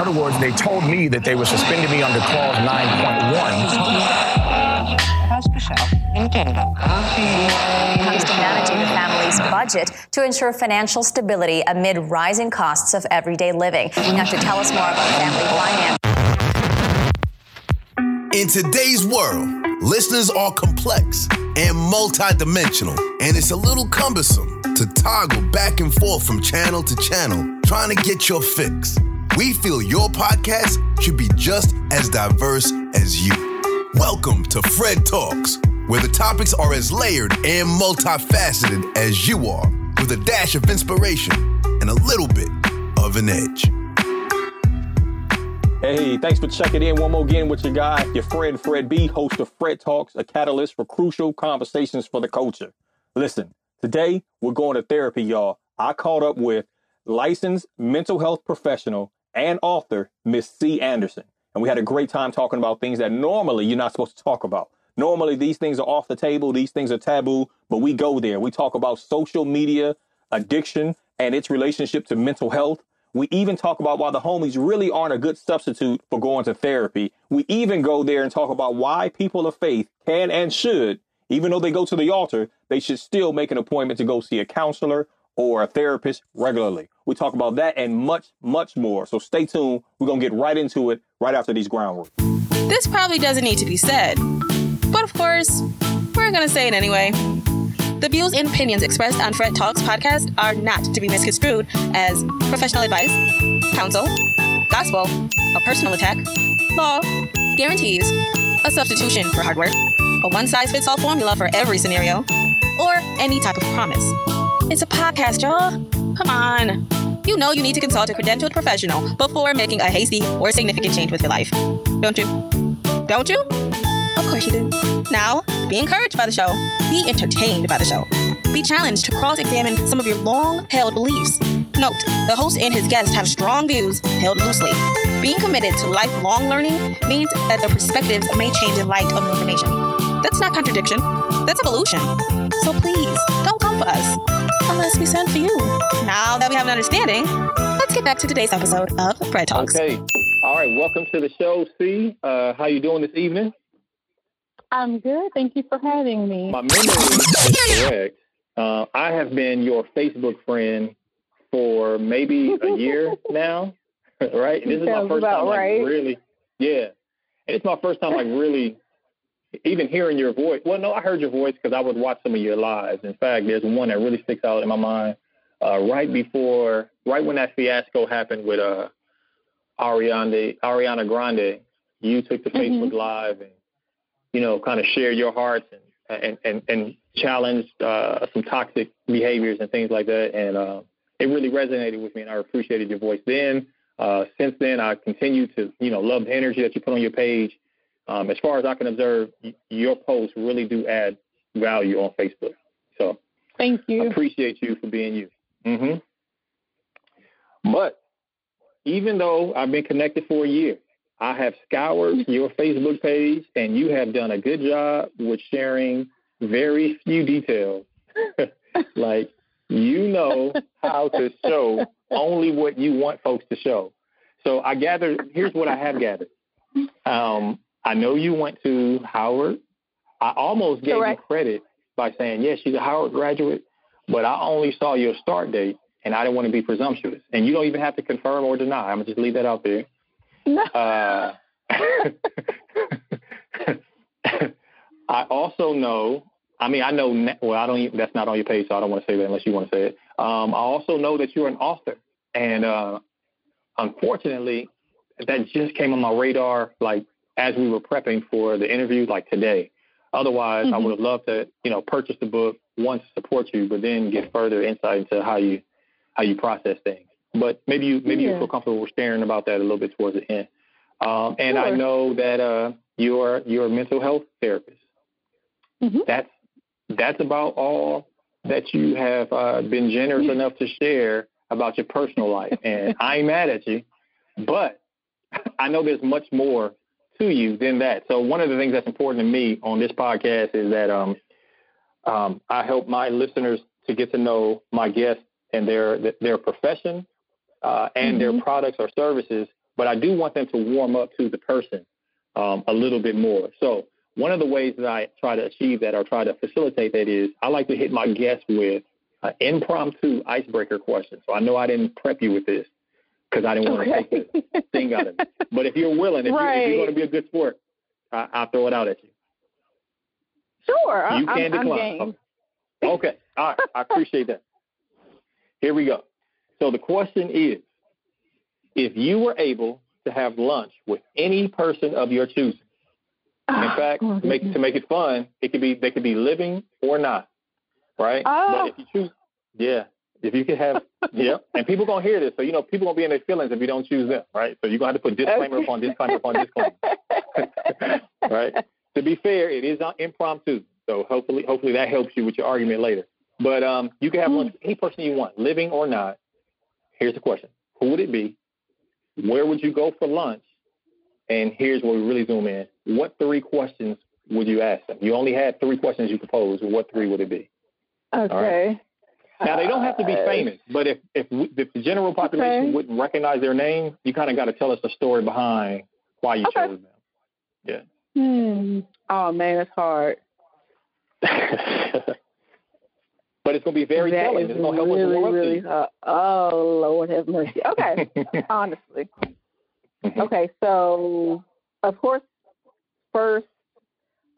other words, they told me that they were suspending me under clause 9.1 comes to managing the family's budget to ensure financial stability amid rising costs of everyday living. Now, to tell us more about family finance. In today's world, listeners are complex and multidimensional, and it's a little cumbersome to toggle back and forth from channel to channel trying to get your fix. We feel your podcast should be just as diverse as you. Welcome to Fred Talks, where the topics are as layered and multifaceted as you are, with a dash of inspiration and a little bit of an edge. Hey, thanks for checking in one more again with your guy, your friend Fred B, host of Fred Talks, a catalyst for crucial conversations for the culture. Listen, today we're going to therapy, y'all. I caught up with licensed mental health professional and author, Miss C. Anderson. And we had a great time talking about things that normally you're not supposed to talk about. Normally, these things are off the table, these things are taboo, but we go there. We talk about social media addiction and its relationship to mental health. We even talk about why the homies really aren't a good substitute for going to therapy. We even go there and talk about why people of faith can and should, even though they go to the altar, they should still make an appointment to go see a counselor or a therapist regularly. We talk about that and much, much more. So stay tuned. We're going to get right into it right after these groundwork. This probably doesn't need to be said, but of course, we're going to say it anyway. The views and opinions expressed on Fred Talks podcast are not to be misconstrued as professional advice, counsel, gospel, a personal attack, law, guarantees, a substitution for hard work, a one size fits all formula for every scenario, or any type of promise. It's a podcast, y'all. Come on. You know you need to consult a credentialed professional before making a hasty or significant change with your life. Don't you? Don't you? Of course you do. Now, be encouraged by the show. Be entertained by the show. Be challenged to cross examine some of your long held beliefs. Note, the host and his guests have strong views held loosely. Being committed to lifelong learning means that their perspectives may change in light of new information. That's not contradiction, that's evolution. So please, don't come for us unless we send for you. Now that we have an understanding, let's get back to today's episode of Fred Talks. Okay. All right. Welcome to the show, C. Uh, how you doing this evening? I'm good. Thank you for having me. My memory is correct. Uh, I have been your Facebook friend for maybe a year now, right? And this is my first time, like, right. really, yeah. And it's my first time, like, really even hearing your voice. Well, no, I heard your voice because I would watch some of your lives. In fact, there's one that really sticks out in my mind. Uh, right before, right when that fiasco happened with uh, Ariana, Ariana Grande, you took the Mm-hmm. Facebook Live and you know, kind of shared your hearts and and and, and challenged uh, some toxic behaviors and things like that. And uh, it really resonated with me, and I appreciated your voice then. Uh, since then, I continue to you know love the energy that you put on your page. Um, as far as I can observe, your posts really do add value on Facebook. So Thank I you. appreciate you for being you. hmm But even though I've been connected for a year, I have scoured your Facebook page, and you have done a good job with sharing very few details. like you know how to show only what you want folks to show. So I gathered. Here's what I have gathered. Um, I know you went to Howard. I almost gave Correct. you credit by saying yes, she's a Howard graduate, but I only saw your start date, and I didn't want to be presumptuous. And you don't even have to confirm or deny. I'm gonna just leave that out there. Uh, I also know. I mean, I know. Well, I don't. Even, that's not on your page, so I don't want to say that unless you want to say it. Um, I also know that you're an author, and uh, unfortunately, that just came on my radar. Like as we were prepping for the interview, like today. Otherwise, I Mhm. would have loved to, you know, purchase the book, one to support you, but then get further insight into how you how you process things. But maybe you maybe you feel comfortable sharing about that a little bit towards the end. Um, and I know that uh, you're you're a mental health therapist. Mhm. That's that's about all that you have uh, been generous enough to share about your personal life. And I ain't mad at you, but I know there's much more to you than that. So one of the things that's important to me on this podcast is that um, um, I help my listeners to get to know my guests and their their profession uh, and their products or services, but I do want them to warm up to the person um, a little bit more. So one of the ways that I try to achieve that or try to facilitate that is I like to hit my guests with an impromptu icebreaker question. So I know I didn't prep you with this because I didn't want Okay. to take the thing out of it. But if you're willing, if, Right. you, if you're going to be a good sport, I, I'll throw it out at you. Sure. You I'm, can I'm decline. game. Okay. All right. I appreciate that. Here we go. So the question is if you were able to have lunch with any person of your choosing, oh, in fact, Oh, to make to make it fun, it could be they could be living or not, right? Oh. But if you choose, yeah, if you could have, yeah, and people gonna hear this, so you know people gonna be in their feelings if you don't choose them, right? So you're gonna have to put disclaimer Okay. upon disclaimer upon disclaimer, right? To be fair, it is impromptu, so hopefully hopefully that helps you with your argument later. But um, you can have lunch with any person you want, living or not. Here's the question: Who would it be? Where would you go for lunch? And here's where we really zoom in. What three questions would you ask them? You only had three questions you could pose. What three would it be? Okay. Now they don't have to be famous, but if if, we, if the general population Okay. wouldn't recognize their name, you kind of got to tell us the story behind why you Okay. chose them. Yeah. Hmm. Oh man, it's hard. But it's going to be very That telling. is It's going to help really, us warm really hard. Oh Lord have mercy. Okay. Honestly. Mhm. Okay, so of course, first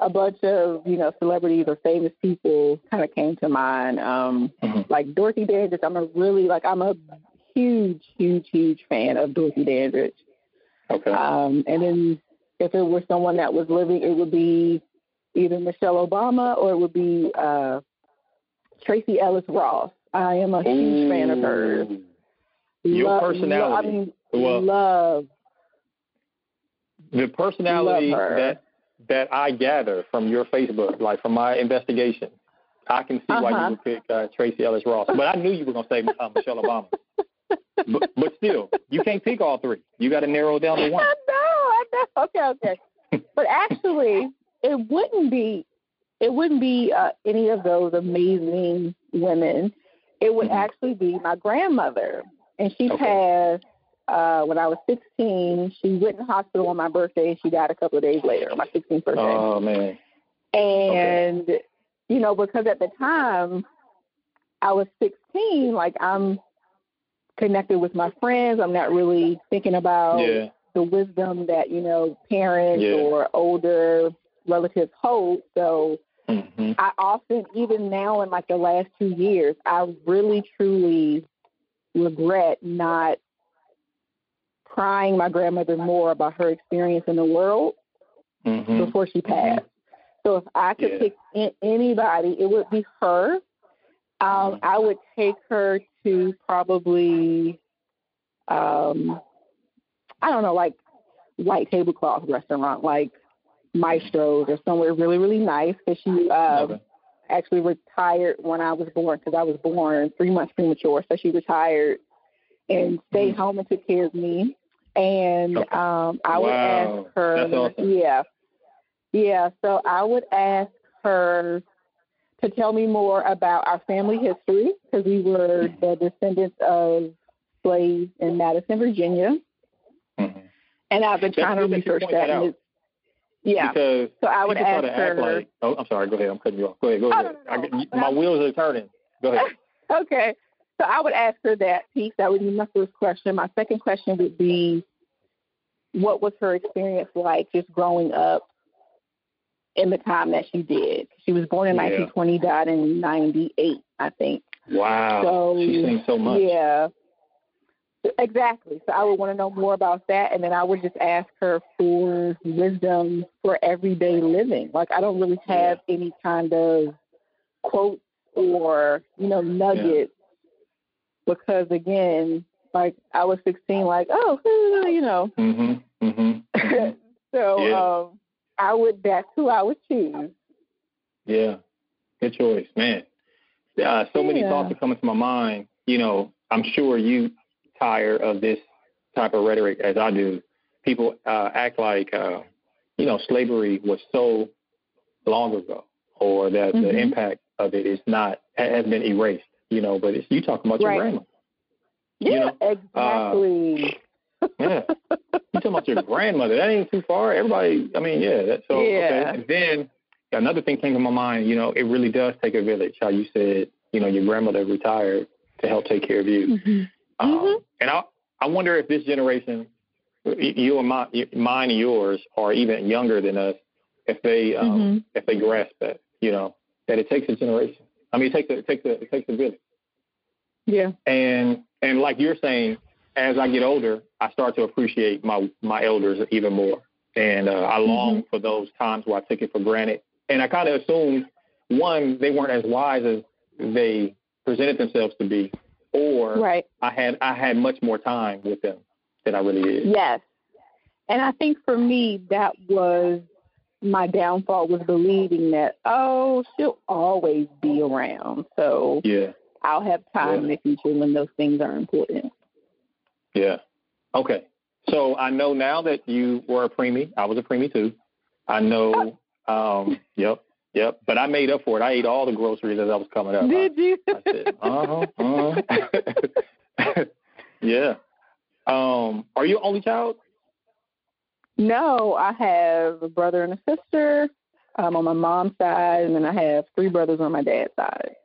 a bunch of you know celebrities or famous people kind of came to mind. Um, Mhm. Like Dorothy Dandridge, I'm a really like I'm a huge, huge, huge fan of Dorothy Dandridge. Okay. Um, and then if it were someone that was living, it would be either Michelle Obama or it would be uh, Tracee Ellis Ross. I am a huge fan of hers. Your Love- personality. I mean, Well- love. The personality Love that that I gather from your Facebook, like from my investigation, I can see why Uh-huh. you would pick uh, Tracee Ellis Ross. But I knew you were going to say uh, Michelle Obama. but, but still, you can't pick all three. You got to narrow down to one. I know, I know. Okay, okay. but actually, it wouldn't be. It wouldn't be uh, any of those amazing women. It would Mhm. actually be my grandmother, and she Okay. passed uh, when I was 16. She went in hospital on my birthday. And she died a couple of days later, my 16th birthday. Oh man. And you know, because at the time I was 16, like I'm connected with my friends. I'm not really thinking about Yeah. the wisdom that you know parents Yeah. or older relatives hold. So hmm I often, even now in like the last two years, I really truly regret not prying my grandmother more about her experience in the world hmm before she passed. So if I could Yeah. pick in, anybody, it would be her. Um, Mhm. I would take her to probably, um, I don't know, like white tablecloth restaurant, like Mastro's or somewhere really, really nice. Because she Okay. actually retired when I was born, because I was born three months premature. So she retired and stayed Mhm. home and took care of me. And Okay. um, I would Wow. ask her, That's awesome. yeah, yeah. So I would ask her to tell me more about our family history because we were Mhm. the descendants of slaves in Madison, Virginia, Mhm. and I've been That's trying to good that you research that. that and yeah. Because So I would ask to her. act like. Oh, I'm sorry. Go ahead. I'm cutting you off. Go ahead. Go Oh, ahead. I, my wheels are turning. Go ahead. Okay. So I would ask her that piece. That would be my first question. My second question would be, what was her experience like just growing up in the time that she did? She was born in Yeah. 1920, died in 98, I think. Wow. So She's seen so much. Yeah. Exactly. So I would want to know more about that, and then I would just ask her for wisdom for everyday living. Like I don't really have any kind of quotes or you know nuggets because again, like I was 16, like oh you know. Mhm. Mhm. mhm. so Yeah. um, I would. That's who I would choose. Yeah, good choice, man. Uh, so many thoughts are coming to my mind. You know, I'm sure you tire of this type of rhetoric as I do. People uh, act like, uh, you know, slavery was so long ago, or that the Mhm. impact of it is not has been erased. You know, but it's you talking about Right. your grandma. Yeah, You know, uh, exactly. Yeah. talking about your grandmother. That ain't too far. Everybody, I mean, yeah. That, so Yeah. okay. And then another thing came to my mind. You know, it really does take a village. How you said, you know, your grandmother retired to help take care of you. Mhm. Um, Mhm. And I, I wonder if this generation, you and my, mine and yours, are even younger than us, if they, um, Mhm. if they grasp that, you know, that it takes a generation. I mean, it takes a, it takes a, it takes a village. Yeah. And and like you're saying, as I get older, I start to appreciate my my elders even more, and uh, I long for those times where I took it for granted, and I kind of assumed one they weren't as wise as they presented themselves to be, or Right. I had I had much more time with them than I really did. Yes. And I think for me, that was my downfall was believing that, oh, she'll always be around. So Yeah, I'll have time in the future when those things are important. yeah. Okay. So I know now that you were a preemie. I was a preemie too. I know. Um, yep, yep. But I made up for it. I ate all the groceries as I was coming up. Did you? I said, uh huh, uh-huh. yeah. Um, are you only child? No, I have a brother and a sister um, on my mom's side, and then I have three brothers on my dad's side.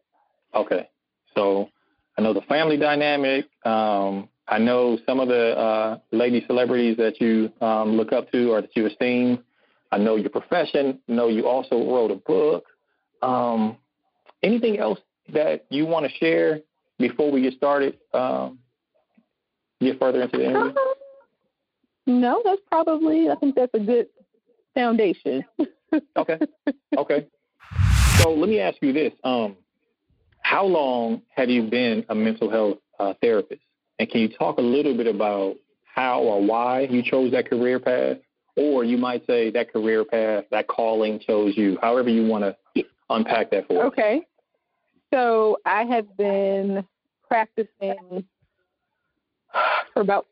Okay. So I know the family dynamic. Um, I know some of the uh, lady celebrities that you um, look up to or that you esteem. I know your profession. I know you also wrote a book. Um, anything else that you want to share before we get started? Um, get further into the interview. No, that's probably, I think that's a good foundation. Okay. Okay. So let me ask you this: um, How long have you been a mental health uh, therapist? And can you talk a little bit about how or why you chose that career path, or you might say that career path, that calling chose you. However you want to unpack that for us. Okay. So I have been practicing for about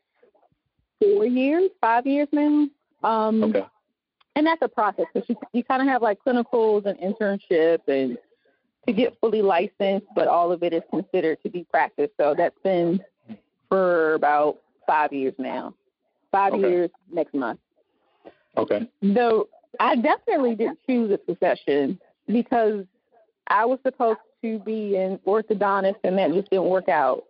four years, five years now. Um, Okay. And that's a process because you, you kind of have like clinicals and internship and to get fully licensed, but all of it is considered to be practice. So that's been for about five years now. Five Okay. years next month. Okay. Though I definitely didn't choose a profession because I was supposed to be an orthodontist and that just didn't work out.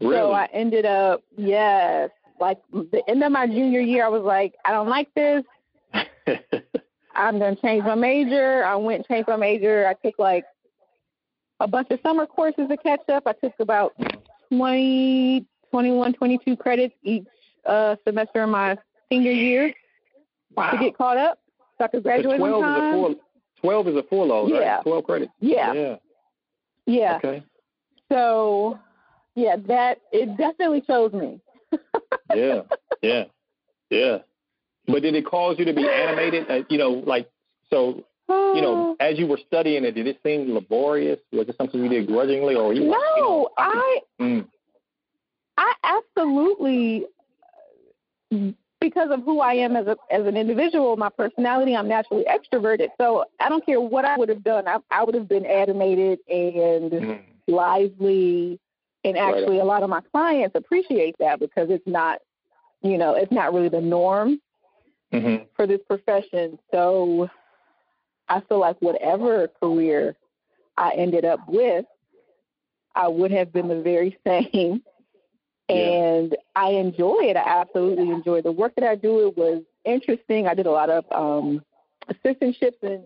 Really? So I ended up, yes, like the end of my junior year, I was like, I don't like this. I'm going to change my major. I went and changed my major. I took like a bunch of summer courses to catch up. I took about 20, 21, 22 credits each uh, semester in my senior year wow. to get caught up so I could So graduate on twelve is a time. full. Twelve is a full load, Yeah. right? Twelve credits. Yeah. Yeah. Yeah. Okay. So, yeah, that it definitely chose me. Yeah. Yeah. Yeah. But did it cause you to be animated? Uh, you know, like so. You know, as you were studying it, did it seem laborious? Was it something you did grudgingly, or you? no, you know, I Mm, I absolutely because of who I am as a as an individual, my personality, I'm naturally extroverted. So I don't care what I would have done. I I would have been animated and mm, lively and Right. actually a lot of my clients appreciate that because it's not you know, it's not really the norm mhm. for this profession. So I feel like whatever career I ended up with, I would have been the very same. Yeah. And I enjoy it. I absolutely enjoy the work that I do. It was interesting. I did a lot of um, assistantships in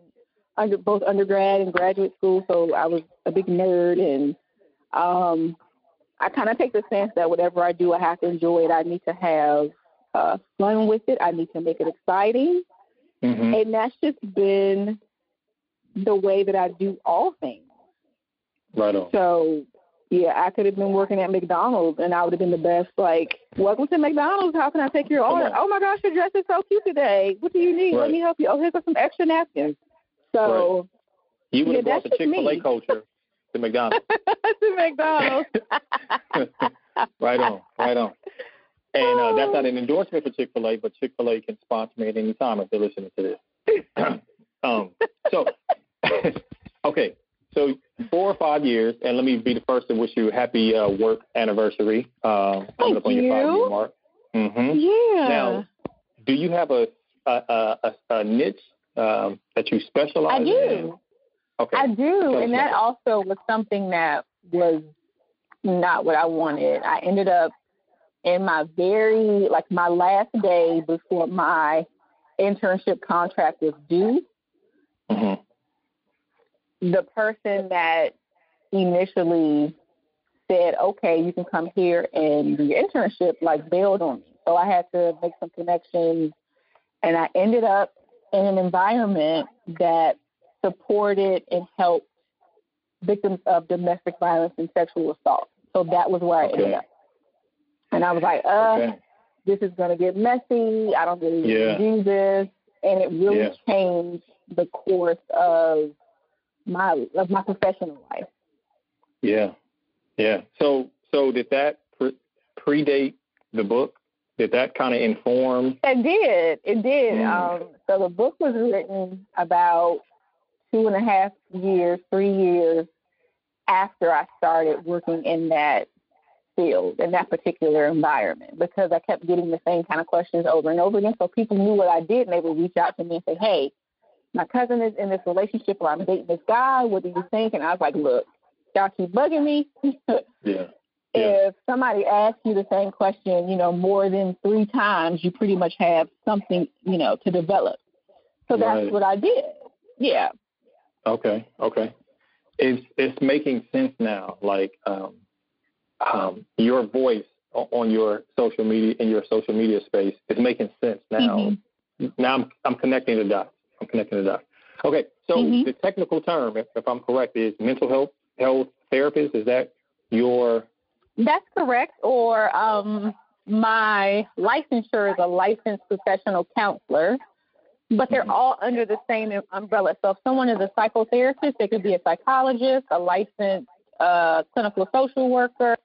under both undergrad and graduate school, so I was a big nerd. And um, I kind of take the stance that whatever I do, I have to enjoy it. I need to have uh, fun with it. I need to make it exciting. Mhm. And that's just been the way that I do all things. Right on. So, yeah, I could have been working at McDonald's and I would have been the best, like, welcome to McDonald's. How can I take your order? Oh my gosh, your dress is so cute today. What do you need? Right. Let me help you. Oh, here's some extra napkins. So, You would Yeah, have brought the Chick Fil A culture to McDonald's. to McDonald's. right on. Right on. And uh, that's not an endorsement for Chick Fil A, but Chick Fil A can sponsor me at any time if they're listening to this. um, so, okay, so four or five years, and let me be the first to wish you a happy uh, work anniversary. Uh, Thank up on your you. five year mark. hmm Yeah. Now, do you have a a, a, a niche um, that you specialize I do. in? Okay. I do, and that also was something that was not what I wanted. I ended up in my very like my last day before my internship contract was due. Mhm. The person that initially said, "Okay, you can come here and do your internship," like bailed on me. So I had to make some connections, and I ended up in an environment that supported and helped victims of domestic violence and sexual assault. So that was where I ended up. And I was like, uh, Okay. this is going to get messy. I don't really Yeah. do this. And it really Yeah. changed the course of my of my professional life. Yeah, yeah. So, so did that pre- predate the book? Did that kind of inform? It did. It did. Mm. Um, so the book was written about two and a half years, three years after I started working in that field, in that particular environment, because I kept getting the same kind of questions over and over again. So people knew what I did and they would reach out to me and say, Hey, my cousin is in this relationship or I'm dating this guy. What do you think? And I was like, Look, y'all keep bugging me. Yeah, Yeah. if somebody asks you the same question, you know, more than three times, you pretty much have something, you know, to develop. So that's Right. what I did. Yeah. Okay, okay. It's it's making sense now. Like um, um, your voice on your social media in your social media space is making sense now. Mm-hmm. Now I'm I'm connecting the dots. I'm connecting the dots. Okay, so Mhm. the technical term, if, if I'm correct, is mental health health therapist. Is that your That's correct. Or um, my licensure is a licensed professional counselor, but they're all under the same umbrella. So if someone is a psychotherapist, they could be a psychologist, a licensed uh, clinical social worker.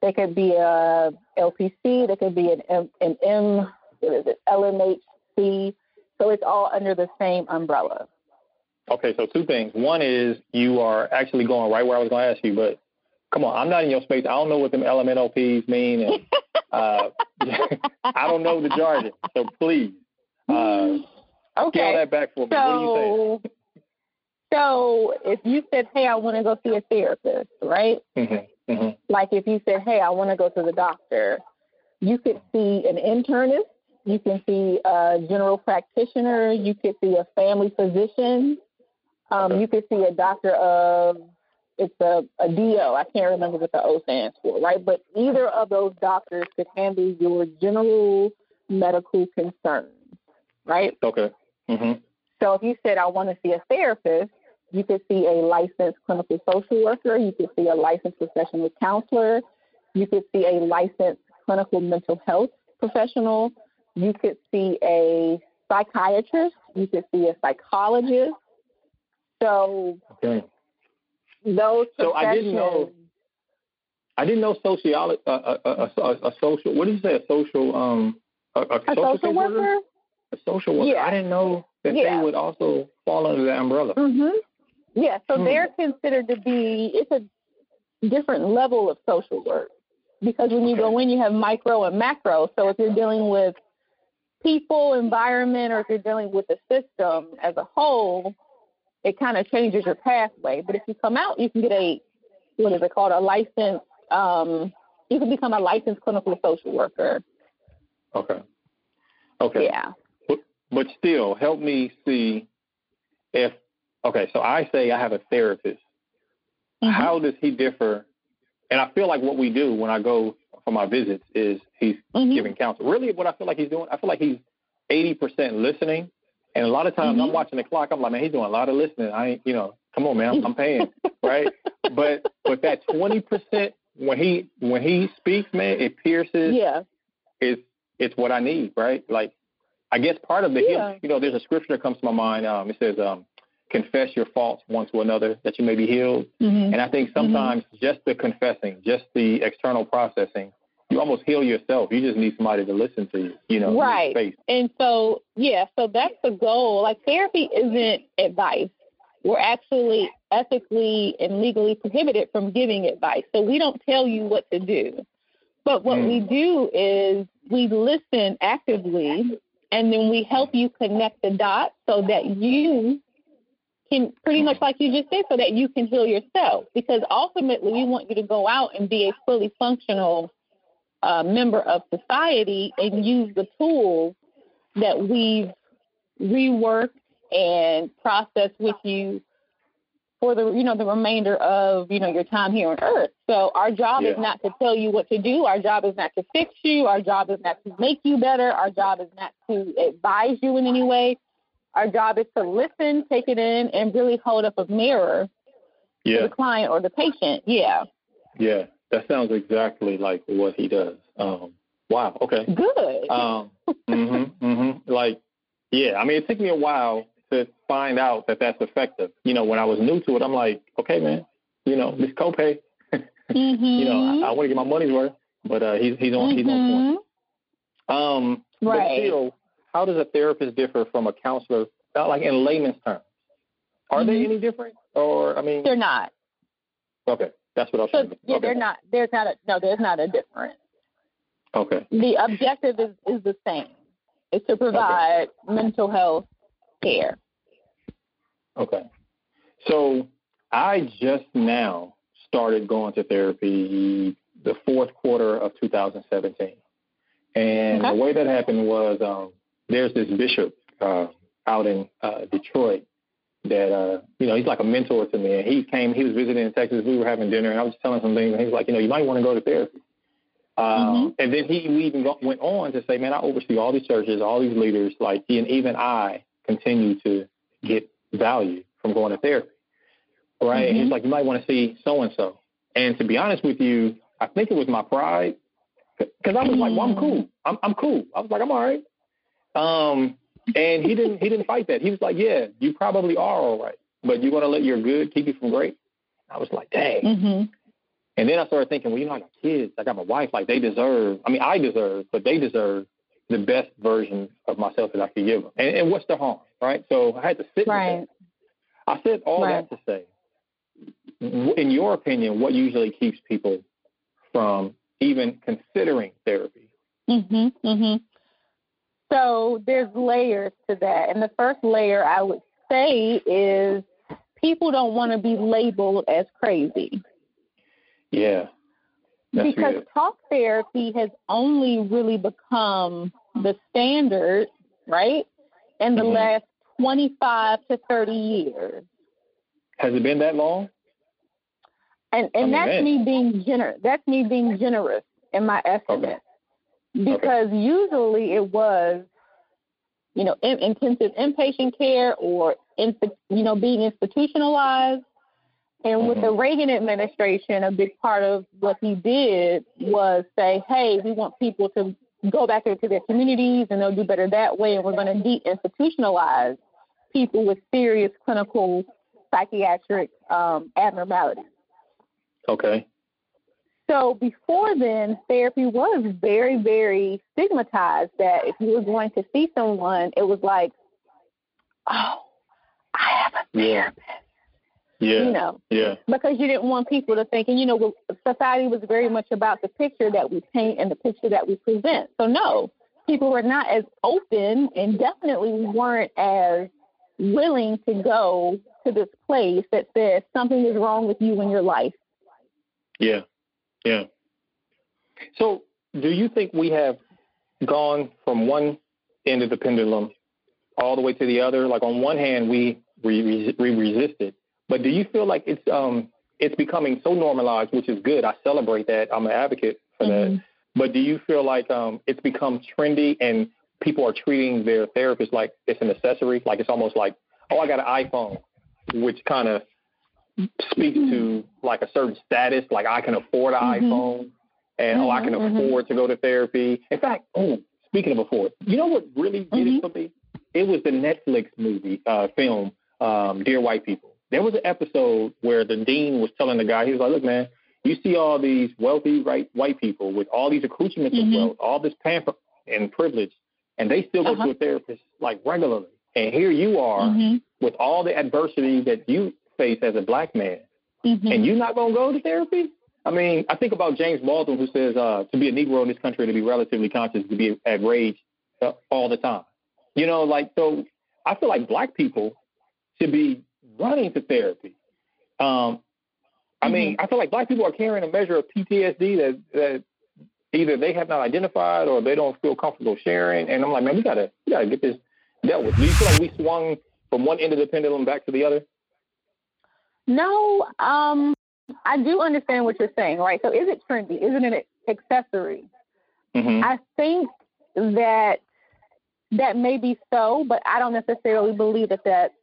They could be a LPC. They could be an M, an M what is it, LMHC. So it's all under the same umbrella. Okay, so two things. One is you are actually going right where I was going to ask you, but come on, I'm not in your space. I don't know what them LMNOPs mean, and uh, I don't know the jargon. So please, uh, Okay. that back for me. what are you saying? So, so if you said, "Hey, I want to go see a therapist," right? Mm-hmm, mm-hmm. Like if you said, "Hey, I want to go to the doctor," you could see an internist, you can see a general practitioner, you could see a family physician, um, you could see a doctor of it's a, a DO. I can't remember what the O stands for, right? But either of those doctors could handle your general medical concerns, right? Okay. Mm-hmm. So if you said, I want to see a therapist, you could see a licensed clinical social worker, you could see a licensed professional counselor, you could see a licensed clinical mental health professional, you could see a psychiatrist, you could see a psychologist. So Okay. those So I didn't know- I didn't know sociology, uh, a, a, a, a social. What did you say? A social, um, a, social, social caseworker? worker. A social worker. Yeah. I didn't know that Yeah. they would also fall under that umbrella. hmm Yeah, so Hmm. they're considered to be it's a different level of social work because when you Okay. go in, you have micro and macro. So if you're dealing with people, environment, or if you're dealing with the system as a whole, it kind of changes your pathway. But if you come out, you can get a what is it called? A license. Um, you can become a licensed clinical social worker. Okay. Okay. Yeah. But still help me see if okay so i say i have a therapist Mm-hmm. how does he differ and i feel like what we do when i go for my visits is he's Mhm. giving counsel really what i feel like he's doing i feel like he's 80% listening and a lot of times Mhm. i'm watching the clock i'm like man he's doing a lot of listening i ain't you know come on man i'm, I'm paying right but but that 20% when he when he speaks man it pierces Yeah. it's it's what I need, right? Like, I guess part of the Yeah. healing, you know, there's a scripture that comes to my mind. Um, it says, um, "Confess your faults one to another, that you may be healed." Mm-hmm. And I think sometimes just the confessing, just the external processing, you almost heal yourself. You just need somebody to listen to you, you know, Right. And so, yeah, so that's the goal. Like, therapy isn't advice. We're actually ethically and legally prohibited from giving advice. So we don't tell you what to do. But what Mm. we do is we listen actively and then we help you connect the dots so that you can pretty much like you just said, so that you can heal yourself. Because ultimately, we want you to go out and be a fully functional uh, member of society and use the tools that we've reworked and processed with you for the you know the remainder of you know your time here on earth. So our job Yeah. is not to tell you what to do. Our job is not to fix you. Our job is not to make you better. Our job is not to advise you in any way. Our job is to listen, take it in, and really hold up a mirror to the client or the patient. Yeah, yeah. That sounds exactly like what he does. Um, wow. Okay. good. Um, mhm, mhm. Like, yeah. I mean, it took me a while to find out that that's effective. You know, when I was new to it, I'm like, okay, man. You know, this copay. mm-hmm. You know, I, I want to get my money's worth, but uh, he's he's on he's on point. Um, but Right. still, how does a therapist differ from a counselor? uh, Like in layman's terms, are they Mhm. any different? Or I mean, They're not. okay, that's what I was So, trying to. yeah, okay. they're not. There's not a no. There's not a difference. Okay. The objective is is the same. It's to provide mental health care. Okay. So I just now started going to therapy the fourth quarter of 2017. And Okay. the way that happened was um, there's this bishop uh, out in uh, Detroit that, uh, you know, he's like a mentor to me. And he came, he was visiting in Texas. We were having dinner, and I was telling some things. And he was like, you know, you might want to go to therapy. Um, And then he we even went on to say, man, I oversee all these churches, all these leaders. Like, and even I continue to get value from going to therapy. Right? And he's like, you might want to see so and so. And to be honest with you, I think it was my pride because I was like, well, I'm cool. I'm, I'm cool. I was like, I'm all right. Um, and he didn't he didn't fight that. He was like, yeah, you probably are all right, but you're gonna let your good keep you from great. I was like, dang. Mm-hmm. And then I started thinking, well, you know, I got kids, I got my wife, like they deserve. I mean, I deserve, but they deserve the best version of myself that I could give them. And, and what's the harm, right? So I had to sit Right. I said all Right. that to say, in your opinion, what usually keeps people from even considering therapy? Mm-hmm. Mm-hmm. So there's layers to that, and the first layer I would say is people don't want to be labeled as crazy. Yeah. That's because good. talk therapy has only really become the standard, right, in the Mhm. last 25 to 30 years. Has it been that long? And and I mean, that's man. me being generous. that's me being generous in my estimate. Because usually it was, you know, in, intensive inpatient care or in, you know, being institutionalized. And with the Reagan administration, a big part of what he did was say, hey, we want people to go back into their communities and they'll do better that way. And we're going to de-institutionalize people with serious clinical psychiatric um, abnormalities. Okay. So before then, therapy was very, very stigmatized. That if you were going to see someone, it was like, oh, I have a therapist, Yeah. You know, Yeah. because you didn't want people to think, and you know, society was very much about the picture that we paint and the picture that we present. So no, people were not as open and definitely weren't as willing to go to this place that says something is wrong with you in your life. Yeah, yeah. So, do you think we have gone from one end of the pendulum all the way to the other? Like on one hand, we we, we resist it, but do you feel like it's um it's becoming so normalized, which is good. I celebrate that. I'm an advocate for Mm-hmm. that. But do you feel like um it's become trendy and people are treating their therapist like it's an accessory? Like it's almost like, oh, I got an iPhone, which kind of speaks to like a certain status, like I can afford an Mhm. iPhone and oh, I can Mhm, mhm. afford to go to therapy. In fact, oh, speaking of afford, you know what really did it for me? It was the Netflix movie, uh, film, um, Dear White People. There was an episode where the dean was telling the guy, he was like, look, man, you see all these wealthy right, white people with all these accoutrements Mhm. of wealth, all this pamper and privilege, and they still go Uh-huh. to a therapist like regularly. And here you are Mhm. with all the adversity that you face as a black man Mhm. and you're not going to go to therapy? I mean, I think about James Baldwin, who says uh, to be a Negro in this country, to be relatively conscious, to be at rage uh, all the time. You know, like so I feel like black people should be running to therapy. Um, I mm-hmm. mean, I feel like black people are carrying a measure of PTSD that that either they have not identified or they don't feel comfortable sharing. And I'm like, man, we gotta we gotta get this dealt with. Do you feel like we swung from one end of the pendulum back to the other? No, um, I do understand what you're saying, right? So is it trendy? Isn't it an accessory? Mm-hmm. I think that that may be so, but I don't necessarily believe that that's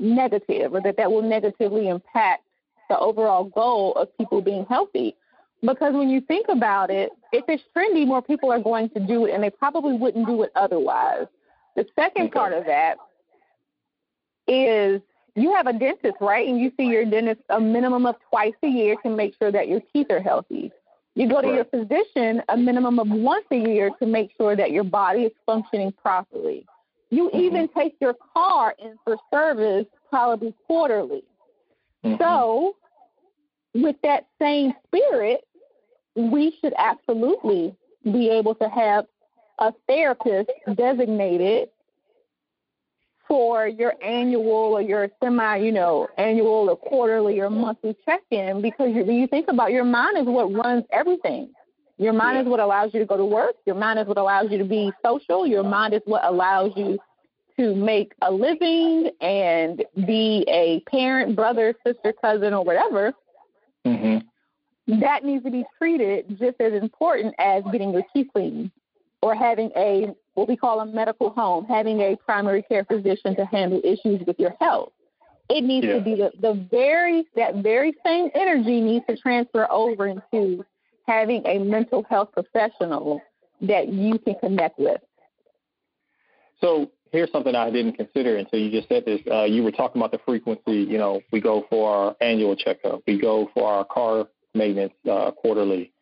negative or that that will negatively impact the overall goal of people being healthy. Because when you think about it, if it's trendy, more people are going to do it, and they probably wouldn't do it otherwise. The second okay. part of that is you have a dentist, right? And you see your dentist a minimum of twice a year to make sure that your teeth are healthy. You go to right. your physician a minimum of once a year to make sure that your body is functioning properly. You mm-hmm. even take your car in for service probably quarterly. Mm-hmm. So, with that same spirit, we should absolutely be able to have a therapist designated for your annual or your semi, you know, annual or quarterly or monthly check-in because you, you think about your mind is what runs everything. Your mind yeah. is what allows you to go to work. Your mind is what allows you to be social. Your mind is what allows you to make a living and be a parent, brother, sister, cousin, or whatever. Mm-hmm. That needs to be treated just as important as getting your teeth cleaned or having a what we call a medical home, having a primary care physician to handle issues with your health. It needs yeah. to be the, the very that very same energy needs to transfer over into having a mental health professional that you can connect with. So here's something I didn't consider until you just said this. Uh, you were talking about the frequency. You know, we go for our annual checkup, we go for our car maintenance uh, quarterly,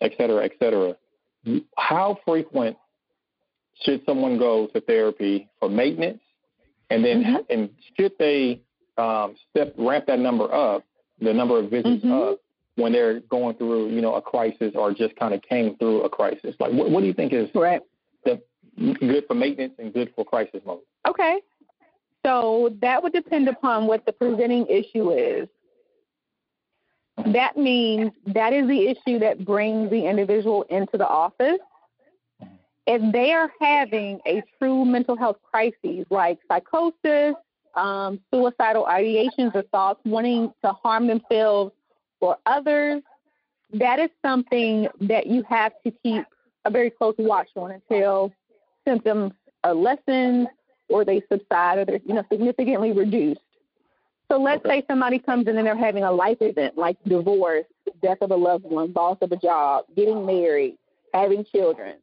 et cetera, et cetera. How frequent should someone go to therapy for maintenance, and then mm-hmm. and should they um, step ramp that number up, the number of visits mm-hmm. up when they're going through you know a crisis or just kind of came through a crisis? Like, what, what do you think is right. the good for maintenance and good for crisis mode? Okay, so that would depend upon what the presenting issue is. That means that is the issue that brings the individual into the office if they are having a true mental health crisis like psychosis, um, suicidal ideations or thoughts, wanting to harm themselves or others, that is something that you have to keep a very close watch on until symptoms are lessened or they subside or they're you know significantly reduced. So let's okay. say somebody comes in and they're having a life event like divorce, death of a loved one, loss of a job, getting married, having children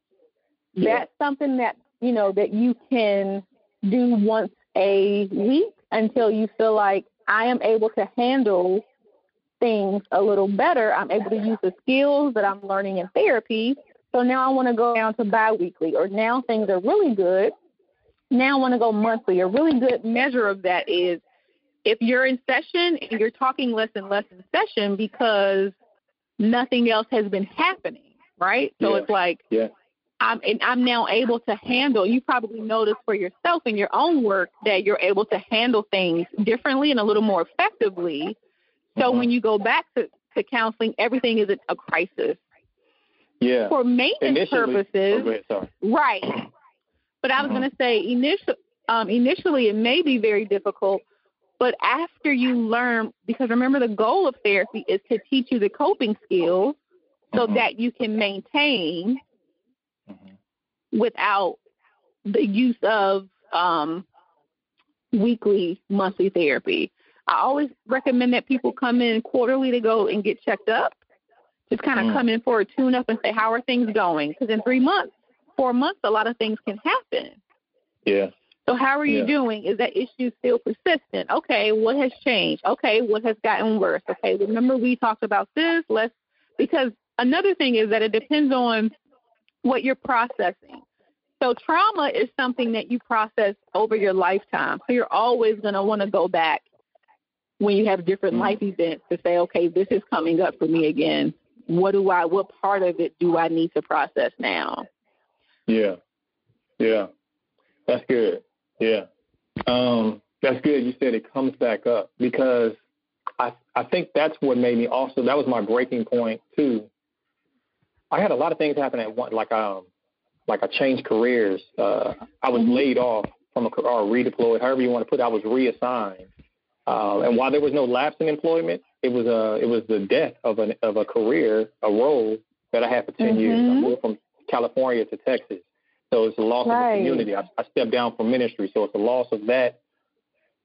yeah. that's something that you know that you can do once a week until you feel like I am able to handle things a little better. I'm able to use the skills that I'm learning in therapy. So now I want to go down to biweekly, or now things are really good. Now I want to go monthly. A really good measure of that is if you're in session and you're talking less and less in session because nothing else has been happening, right? So yeah. it's like yeah. I'm, and I'm now able to handle. You probably notice for yourself in your own work that you're able to handle things differently and a little more effectively. So mm-hmm. when you go back to, to counseling, everything is a, crisis. Yeah. For maintenance initially, purposes, oh, right. But I was mm-hmm. going to say initial, um, initially it may be very difficult, but after you learn, because remember the goal of therapy is to teach you the coping skills so mm-hmm. that you can maintain mm-hmm. without the use of um, weekly, monthly therapy. I always recommend that people come in quarterly to go and get checked up. Just kind of mm. come in for a tune up and say, how are things going? Because in three months, four months, a lot of things can happen. Yeah. So how are you yeah. doing? Is that issue still persistent? Okay, what has changed? Okay, what has gotten worse? Okay, remember we talked about this. Let's because another thing is that it depends on what you're processing. So trauma is something that you process over your lifetime. So you're always going to want to go back when you have different mm-hmm. life events to say, okay, this is coming up for me again. What do I, what part of it do I need to process now? Yeah. Yeah. That's good. Yeah. Um, that's good. You said it comes back up because I I think that's what made me also that was my breaking point too. I had a lot of things happen at once, like um like I changed careers. Uh, I was mm-hmm. laid off from a or redeployed, however you want to put it. I was reassigned, uh, and while there was no lapse in employment, it was a it was the death of an of a career, a role that I had for 10 mm-hmm. years. I mm-hmm. moved from California to Texas, so it's a loss right. of the community. I, I stepped down from ministry, so it's a loss of that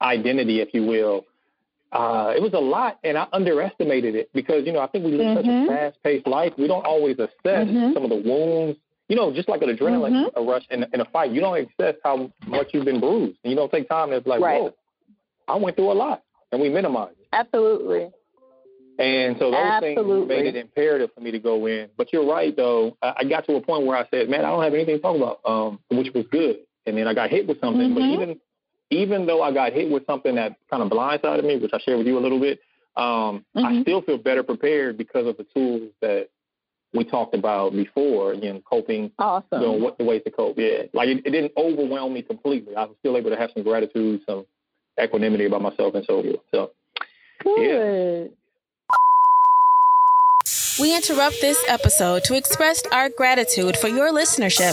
identity, if you will. Uh, it was a lot, and I underestimated it because you know I think we live mm-hmm. such a mm-hmm. fast-paced life. We don't always assess mm-hmm. some of the wounds. You know, just like an adrenaline mm-hmm. rush in, in, a fight, you don't assess how much you've been bruised, and you don't take time to like, right. whoa, I went through a lot, and we minimized it. Absolutely. And so those Absolutely. things made it imperative for me to go in. But you're right, though. I, I got to a point where I said, "Man, I don't have anything to talk about," um, which was good. And then I got hit with something. But even even though I got hit with something that kind of blindsided me, which I shared with you a little bit, um, mm-hmm. I still feel better prepared because of the tools that we talked about before, again, coping, awesome. you know, what the ways to cope. Yeah, like it, it, didn't overwhelm me completely. I was still able to have some gratitude, some equanimity about myself, and so forth. So, good. Yeah. We interrupt this episode to express our gratitude for your listenership.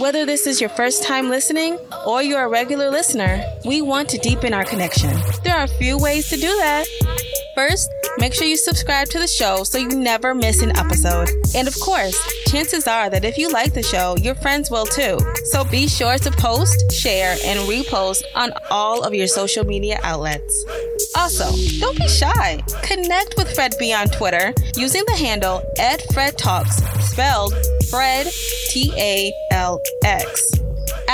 Whether this is your first time listening or you're a regular listener, we want to deepen our connection. There are a few ways to do that. First, make sure you subscribe to the show so you never miss an episode. And of course, chances are that if you like the show, your friends will too. So be sure to post, share, and repost on all of your social media outlets. Also, don't be shy. Connect with Fred B on Twitter using the handle at Fred Talks, spelled Fred T A L X.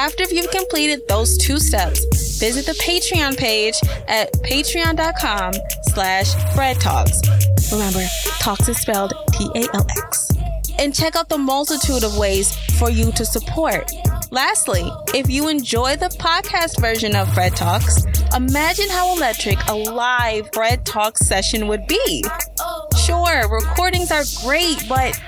After you've completed those two steps, visit the Patreon page at patreon.com slash Fred Talks. Remember, Talks is spelled T-A-L-X. And check out the multitude of ways for you to support. Lastly, if you enjoy the podcast version of Fred Talks, imagine how electric a live Fred Talks session would be. Sure, recordings are great, but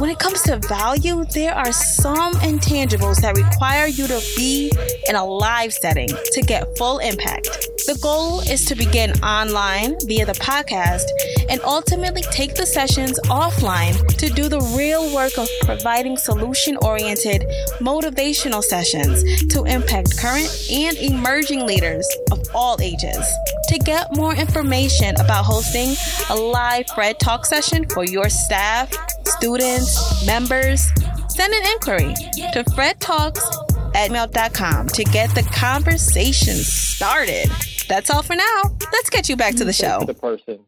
when it comes to value, there are some intangibles that require you to be in a live setting to get full impact. The goal is to begin online via the podcast and ultimately take the sessions offline to do the real work of providing solution oriented, motivational sessions to impact current and emerging leaders of all ages. To get more information about hosting a live Fred Talk session for your staff, students, members, send an inquiry to fredtalks at mail.com to get the conversation started. That's all for now. Let's get you back to the show. The person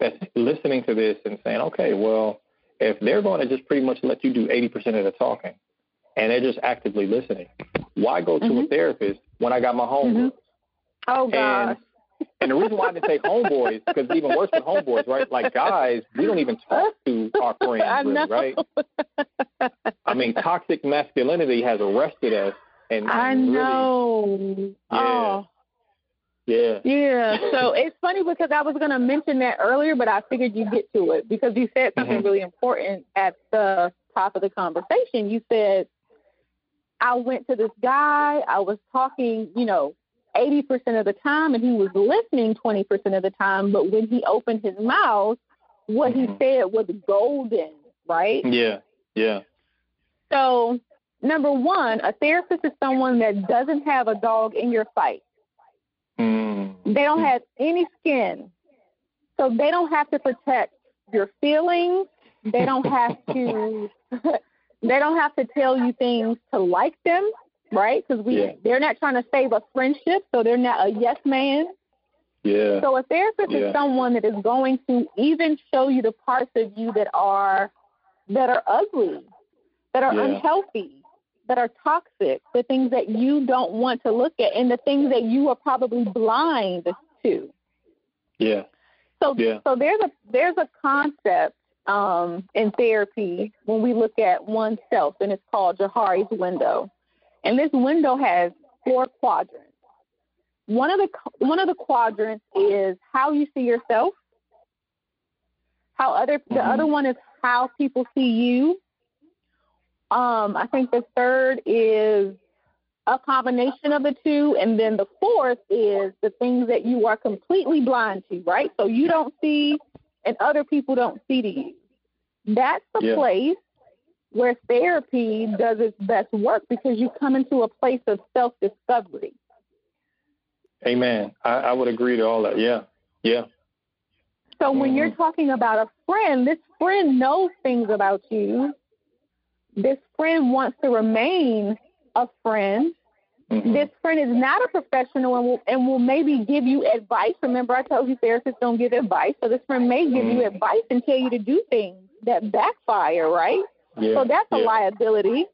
that's listening to this and saying, okay, well, if they're going to just pretty much let you do 80% of the talking and they're just actively listening, why go to mm-hmm. a therapist when I got my home? Mm-hmm. Oh, God. And the reason why I didn't say homeboys, because even worse than homeboys, right? Like guys, we don't even talk to our friends, really, right? I mean, toxic masculinity has arrested us, and, and I know. Really, yeah, oh. yeah, yeah. So it's funny because I was going to mention that earlier, but I figured you'd get to it because you said something mm-hmm. really important at the top of the conversation. You said I went to this guy. I was talking, you know, 80% of the time and he was listening 20% of the time, but when he opened his mouth, what mm-hmm. he said was golden, right? Yeah, yeah. So, number one, a therapist is someone that doesn't have a dog in your fight. Mm-hmm. They don't have any skin. So, they don't have to protect your feelings. They don't have to. they don't have to tell you things to like them right? Because we yeah. they're not trying to save a friendship, so they're not a yes man. Yeah. So a therapist yeah. is someone that is going to even show you the parts of you that are that are ugly, that are yeah. unhealthy, that are toxic, the things that you don't want to look at, and the things that you are probably blind to. Yeah. So yeah. so there's a there's a concept um, in therapy when we look at oneself, and it's called Johari's window. And this window has four quadrants. One of the one of the quadrants is how you see yourself. How other the mm-hmm. other one is how people see you. Um, I think the third is a combination of the two. And then the fourth is the things that you are completely blind to, right? So you don't see and other people don't see to you. That's the Yeah. place where therapy does its best work because you come into a place of self discovery. Amen. I, I would agree to all that. Yeah. Yeah. So when you're Mhm. talking about a friend, this friend knows things about you. This friend wants to remain a friend. Mhm. This friend is not a professional and will, and will maybe give you advice. Remember, I told you therapists don't give advice. So this friend may give you Mhm. advice and tell you to do things that backfire, right? Yeah. So that's a liability.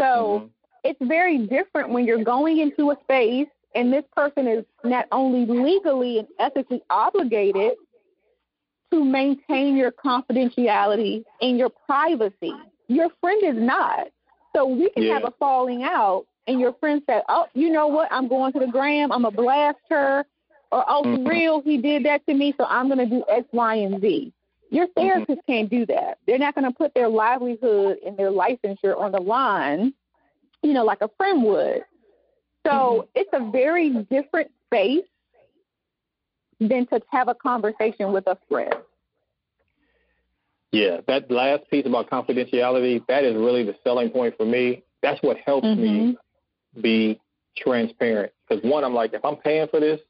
So Mhm. it's very different when you're going into a space and this person is not only legally and ethically obligated to maintain your confidentiality and your privacy. Your friend is not. So we can Yeah. have a falling out and your friend said, Oh, you know what, I'm going to the gram, I'm gonna blast her or oh for Mhm. real, he did that to me, so I'm gonna do X, Y, and Z. Your mm-hmm. therapist can't do that. They're not gonna put their livelihood and their licensure on the line, you know, like a friend would. So mm-hmm. it's a very different space than to have a conversation with a friend. Yeah, that last piece about confidentiality, that is really the selling point for me. That's what helps me mm-hmm. be transparent. Because one, I'm like, if I'm paying for this,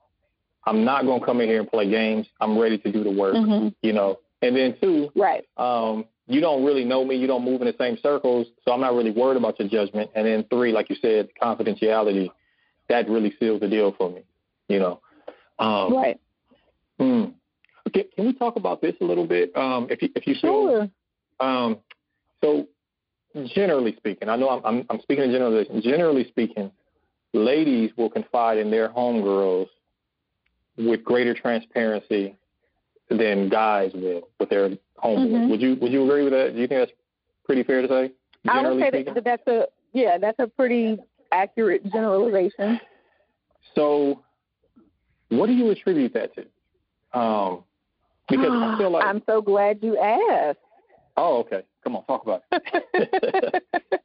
I'm not going to come in here and play games. I'm ready to do the work, Mhm. you know. And then two, Right. um, you don't really know me. You don't move in the same circles, so I'm not really worried about your judgment. And then three, like you said, confidentiality, that really seals the deal for me, you know. Um, Right. hmm. Okay, can we talk about this a little bit? Um, if you if you feel Sure. um, so generally speaking, I know I'm, I'm, I'm speaking in generalization. Generally speaking, ladies will confide in their homegirls with greater transparency than guys will with their homeboys. Mhm. Would you Would you agree with that? Do you think that's pretty fair to say? I would say speaking. that that's a yeah, that's a pretty accurate generalization. So, what do you attribute that to? Um, because I feel like I'm so glad you asked. oh, okay. Come on, talk about it.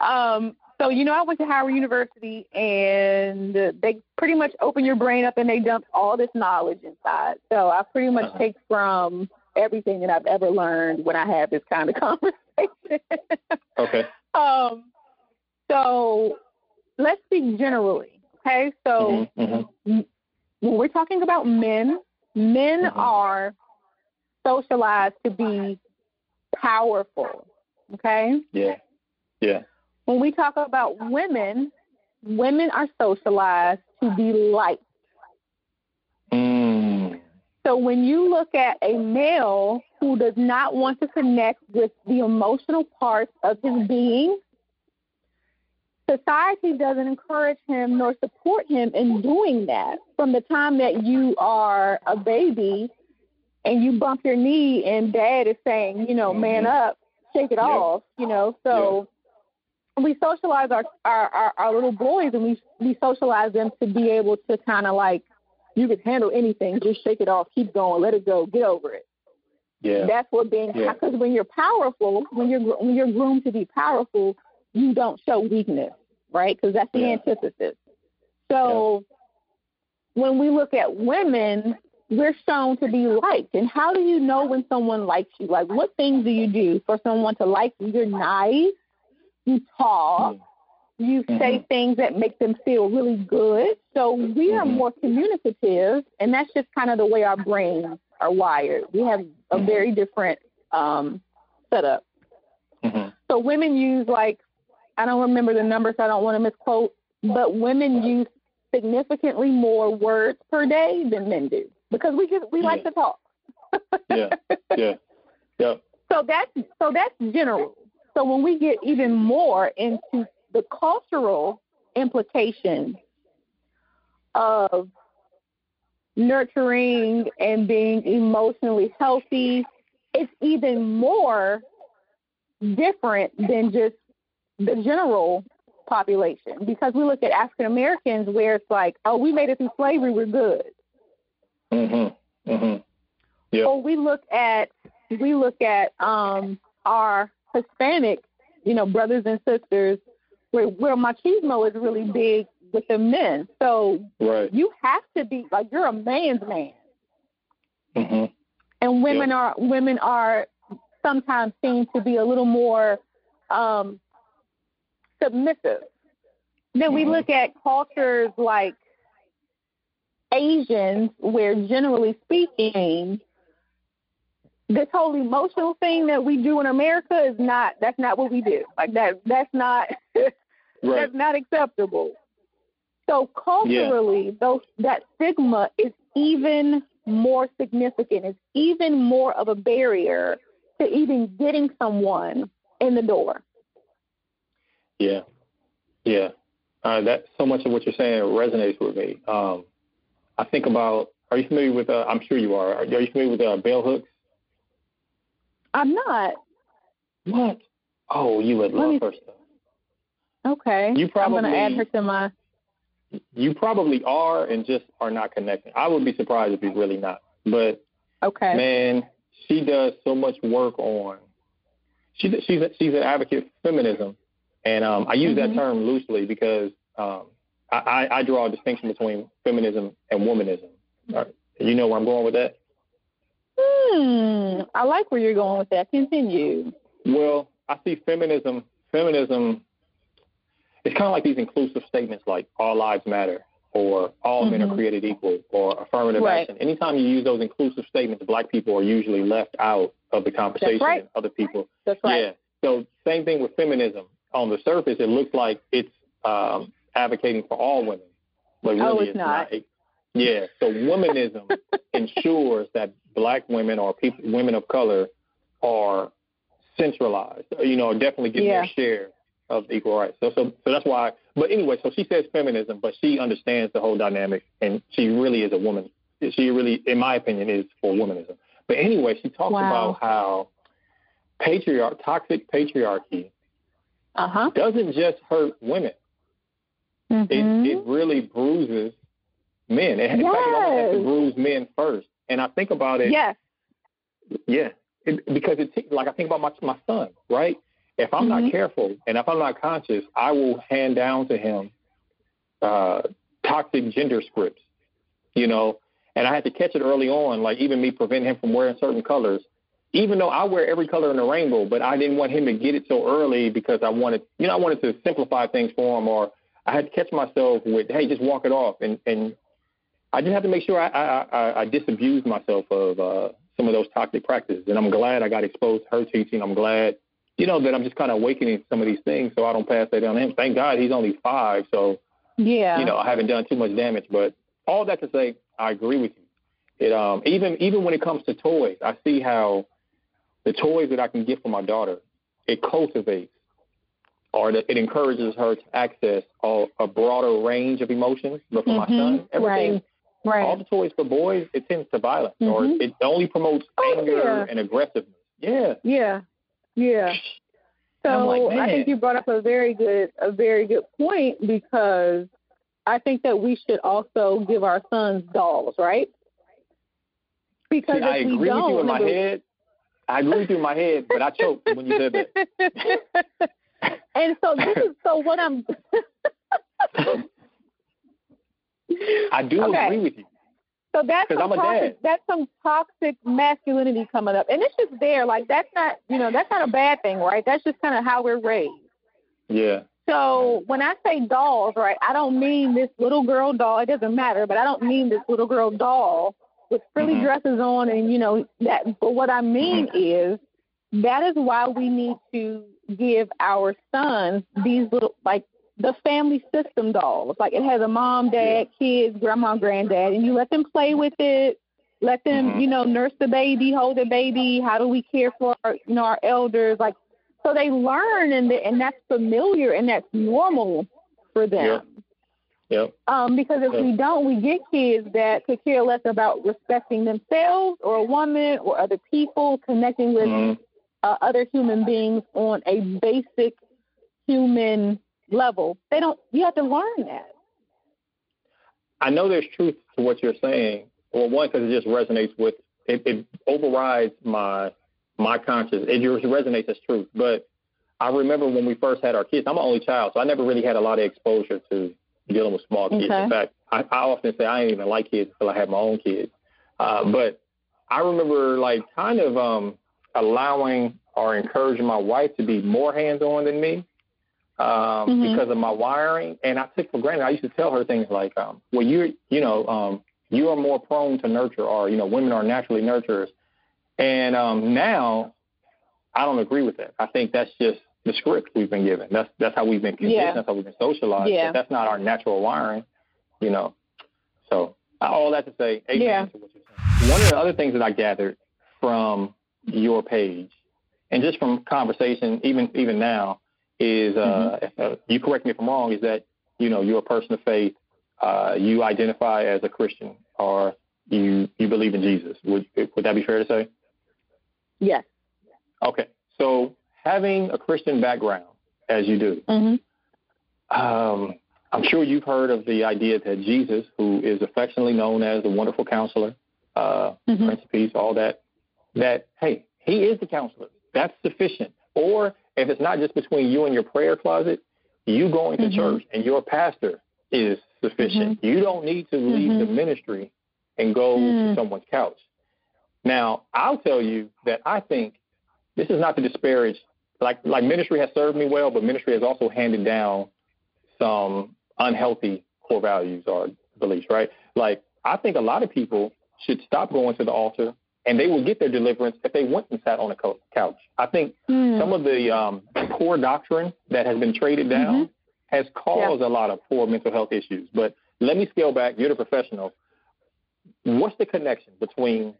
um, so you know, I went to Howard University, and they pretty much open your brain up and they dump all this knowledge inside. So I pretty much Uh-huh. take from everything that I've ever learned when I have this kind of conversation. okay. um, so let's speak generally. Okay, so Mhm, mhm. when we're talking about men, men Mhm. are socialized to be powerful. Okay? Yeah. Yeah. When we talk about women, women are socialized to be liked. Mm. So when you look at a male who does not want to connect with the emotional parts of his being, society doesn't encourage him nor support him in doing that. From the time that you are a baby and you bump your knee and dad is saying, you know, man Mhm. up, shake it Yeah. off, you know. So we socialize our, our, our, our little boys and we we socialize them to be able to kind of like you can handle anything, just shake it off, keep going, let it go, get over it. Yeah. That's what being Yeah. because when you're powerful, when you're when you're groomed to be powerful, you don't show weakness, right? Because that's the Yeah. antithesis. So when we look at women, we're shown to be liked. And how do you know when someone likes you? Like, what things do you do for someone to like you? You're nice. You talk. You say things that make them feel really good. So we are Mhm. more communicative, and that's just kind of the way our brains are wired. We have a Mhm. very different um, setup. Mhm. So women use like I don't remember the numbers, so I don't want to misquote, but women use significantly more words per day than men do because we just we like to talk. Yeah. Yeah. Yeah. So that's so that's general. So when we get even more into the cultural implications of nurturing and being emotionally healthy, it's even more different than just the general population because we look at African Americans where it's like, oh, we made it through slavery, we're good. Mhm. Mhm. Yeah. or we look at we look at um our Hispanic, you know, brothers and sisters where where machismo is really big with the men. So Right. you have to be like you're a man's man, hmm and women Yeah. are women are sometimes seen to be a little more um, submissive. Then we Mhm. look at cultures like Asians, where generally speaking, this whole emotional thing that we do in America is not that's not what we do. Like that that's not Right. that's not acceptable. So culturally, those that stigma is even more significant. It's even more of a barrier to even getting someone in the door. Yeah, yeah. Uh, that so much of what you're saying resonates with me. Um, I think about. Are you familiar with? Uh, I'm sure you are. Are you familiar with uh, bell hooks? I'm not. What? Oh, you would love me- her stuff. Okay. You I'm gonna add her to my You probably are, and just are not connecting. I would be surprised if you're really not. But okay. man, she does so much work on. She she's a, she's an advocate for feminism, and um, I use Mhm. that term loosely because um, I, I, I draw a distinction between feminism and womanism. Right. You know where I'm going with that? Hmm. I like where you're going with that. Continue. Well, I see feminism. Feminism. It's kind of like these inclusive statements, like "all lives matter" or "all men are Mhm. created equal" or affirmative Right. action. Anytime you use those inclusive statements, black people are usually left out of the conversation. right. and Other people. That's right. Yeah. So same thing with feminism. On the surface, it looks like it's um, advocating for all women, but really Oh, it's not. Yeah. So womanism ensures that black women or people, women of color are centralized. You know, definitely getting Yeah. their share of equal rights. So, so, so that's why. But anyway, so she says feminism, but she understands the whole dynamic, and she really is a woman. She really, in my opinion, is for womanism. But anyway, she talks Wow. about how patriarch, toxic patriarchy Uh huh. doesn't just hurt women. It, Mhm. it really bruises men. In fact, it almost has to Yes. bruise men first. And I think about it, yes. yeah, it, because it like I think about my my son, right? If I'm Mhm. not careful and if I'm not conscious, I will hand down to him uh, toxic gender scripts, you know. And I had to catch it early on, like even me preventing him from wearing certain colors. Even though I wear every color in the rainbow, but I didn't want him to get it so early because I wanted, you know, I wanted to simplify things for him, or I had to catch myself with, hey, just walk it off, and and I just have to make sure I I, I, I disabuse myself of uh, some of those toxic practices. And I'm glad I got exposed to her teaching. I'm glad, you know, that I'm just kind of awakening some of these things so I don't pass that down to him. Thank God he's only five, so Yeah. you know I haven't done too much damage. But all that to say, I agree with you. It um even even when it comes to toys, I see how the toys that I can get for my daughter, it cultivates or that it encourages her to access all, a broader range of emotions. But for my Mhm. son, everything Right. Right. all the toys for boys, it tends to violence or Mhm. it only promotes Oh, anger yeah. and aggressiveness. Yeah. Yeah, yeah. So like, I think you brought up a very good a very good point because I think that we should also give our sons dolls, right? Because See, I agree with you in my head. I agree with you in my head, but I choked when you said that. and so this is so what I'm. I do Okay. agree with you. So that's some toxic, that's some toxic masculinity coming up, and it's just there. Like that's not, you know, that's not a bad thing, right? That's just kind of how we're raised. Yeah. So when I say dolls, right, I don't mean this little girl doll. It doesn't matter, but I don't mean this little girl doll with frilly Mhm. dresses on, and you know that. But what I mean is that is why we need to give our sons these little like the family system dolls. Like it has a mom, dad, kids, grandma, granddad, and you let them play with it. Let them, Mhm. you know, nurse the baby, hold the baby. How do we care for our, you know, our elders? Like, so they learn, and the, and that's familiar and that's normal for them. Yep. Yep. Um, because if Yeah. we don't, we get kids that could care less about respecting themselves or a woman or other people, connecting with Mhm. uh, other human beings on a basic human level. They don't. You have to learn that. I know there's truth to what you're saying. Well, one, because it just resonates with it, it overrides my my conscience. It just resonates as truth. But I remember when we first had our kids. I'm an only child, so I never really had a lot of exposure to dealing with small kids. Okay. In fact, I, I often say I didn't even like kids until I had my own kids. Uh, but I remember like kind of um, allowing or encouraging my wife to be more hands-on than me um, Mhm. because of my wiring. And I took for granted. I used to tell her things like, um, "Well, you're, you know, um, you are more prone to nurture, or you know, women are naturally nurturers." And um, now, I don't agree with that. I think that's just the script we've been given. That's that's how we've been conditioned. Yeah. That's how we've been socialized. Yeah. But that's not our natural wiring, you know. So all that to say, Yeah. to what you're saying. One of the other things that I gathered from your page, and just from conversation, even even now, is uh, Mm-hmm. uh, you correct me if I'm wrong. Is that you know you're a person of faith. Uh, you identify as a Christian, or you you believe in Jesus. Would would that be fair to say? Yes. Okay. So having a Christian background, as you do, Mm-hmm. um, I'm sure you've heard of the idea that Jesus, who is affectionately known as the Wonderful Counselor, uh, Mhm. Prince of Peace, all that, that hey, he is the counselor. That's sufficient. Or if it's not just between you and your prayer closet, you going to Mhm. church and your pastor is sufficient. You don't need to leave Mhm. the ministry and go Mm. to someone's couch. Now, I'll tell you that I think this is not to disparage like like ministry has served me well, but ministry has also handed down some unhealthy core values or beliefs, right? Like I think a lot of people should stop going to the altar and they will get their deliverance if they went and sat on a co- couch. I think Mm. some of the um, poor doctrine that has been traded down has caused a lot of poor mental health issues. But let me scale back. You're the professional. What's the connection between,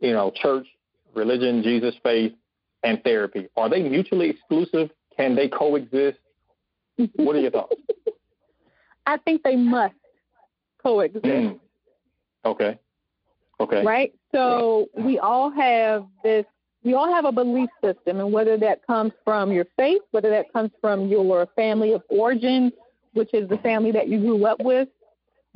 you know, church, religion, Jesus, faith, and therapy? Are they mutually exclusive? Can they coexist? What are your thoughts? I think they must coexist. Mm. Okay. Okay. right? So we all have this, we all have a belief system, and whether that comes from your faith, whether that comes from your family of origin, which is the family that you grew up with,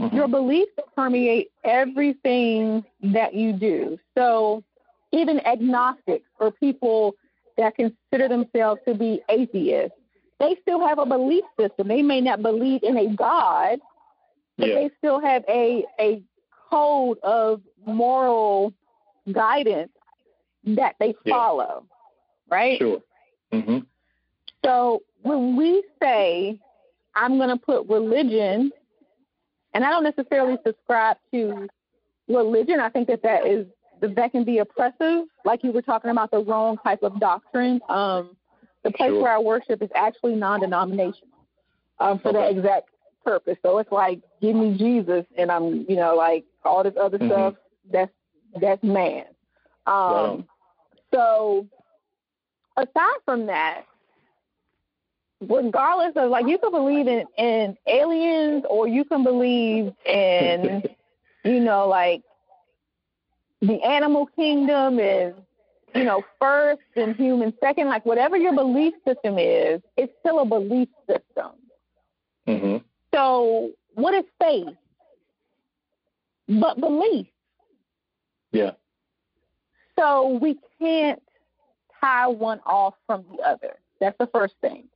Mhm. your beliefs permeate everything that you do. So even agnostics or people that consider themselves to be atheists, they still have a belief system. They may not believe in a God, but Yeah. they still have a a code of moral guidance that they Yeah. follow, right? Sure. hmm So when we say, I'm going to put religion, and I don't necessarily subscribe to religion, I think that that is that can be oppressive. Like you were talking about the wrong type of doctrine. Um, the place Sure. where I worship is actually non-denominational um, for that Okay. exact purpose. So it's like, give me Jesus, and I'm, you know, like all this other Mhm. stuff. That's that's man. Um, on. so aside from that, regardless of like you can believe in, in aliens or you can believe in you know like the animal kingdom is you know first and human second. Like whatever your belief system is it's still a belief system. Hmm so what is faith? But belief Yeah. so we can't tie one off from the other that's the first thing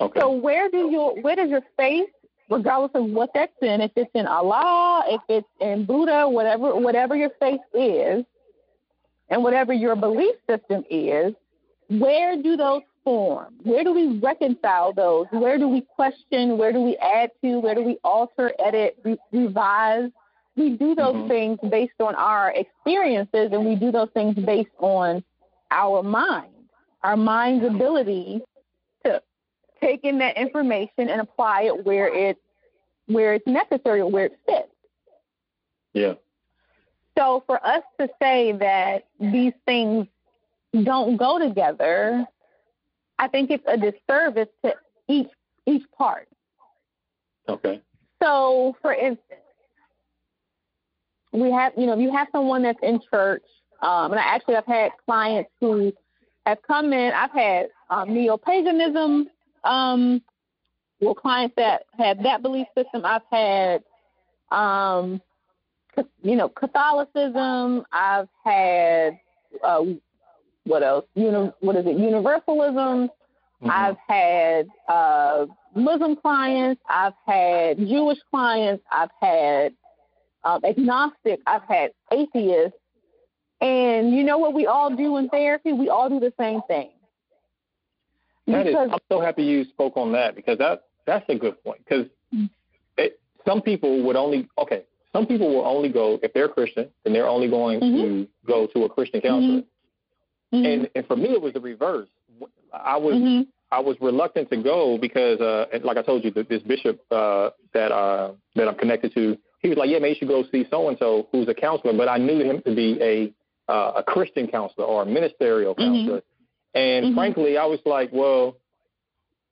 Okay. So where do your where does your faith, regardless of what that's in, if it's in Allah, if it's in Buddha, whatever whatever your faith is, and whatever your belief system is, where do those form? Where do we reconcile those? Where do we question? Where do we add to? Where do we alter, edit, re- revise? We do those Mhm. things based on our experiences, and we do those things based on our mind, our mind's ability to take in that information and apply it where it where it's necessary or where it fits. yeah. So for us to say that these things don't go together, I think it's a disservice to each each part. Okay. So for instance, we have you know, if you have someone that's in church, um, and I actually I've had clients who have come in, I've had um, neo paganism um, well, clients that have that belief system. I've had, um, you know, Catholicism. I've had, uh, what else? Uni- what is it? Universalism. Mm-hmm. I've had uh, Muslim clients. I've had Jewish clients. I've had um, agnostic. I've had atheists. And you know what we all do in therapy? We all do the same thing. That because, is, I'm so happy you spoke on that because that that's a good point. Because some people would only okay. Some people will only go if they're Christian, and they're only going mm-hmm. to go to a Christian counselor. Mm-hmm. And and for me, it was the reverse. I was mm-hmm. I was reluctant to go because, uh, like I told you, this bishop uh, that uh, that I'm connected to, he was like, "Yeah, man, you should go see so and so who's a counselor." But I knew him to be a uh, a Christian counselor or a ministerial mm-hmm. counselor, and mm-hmm. frankly, I was like, "Well,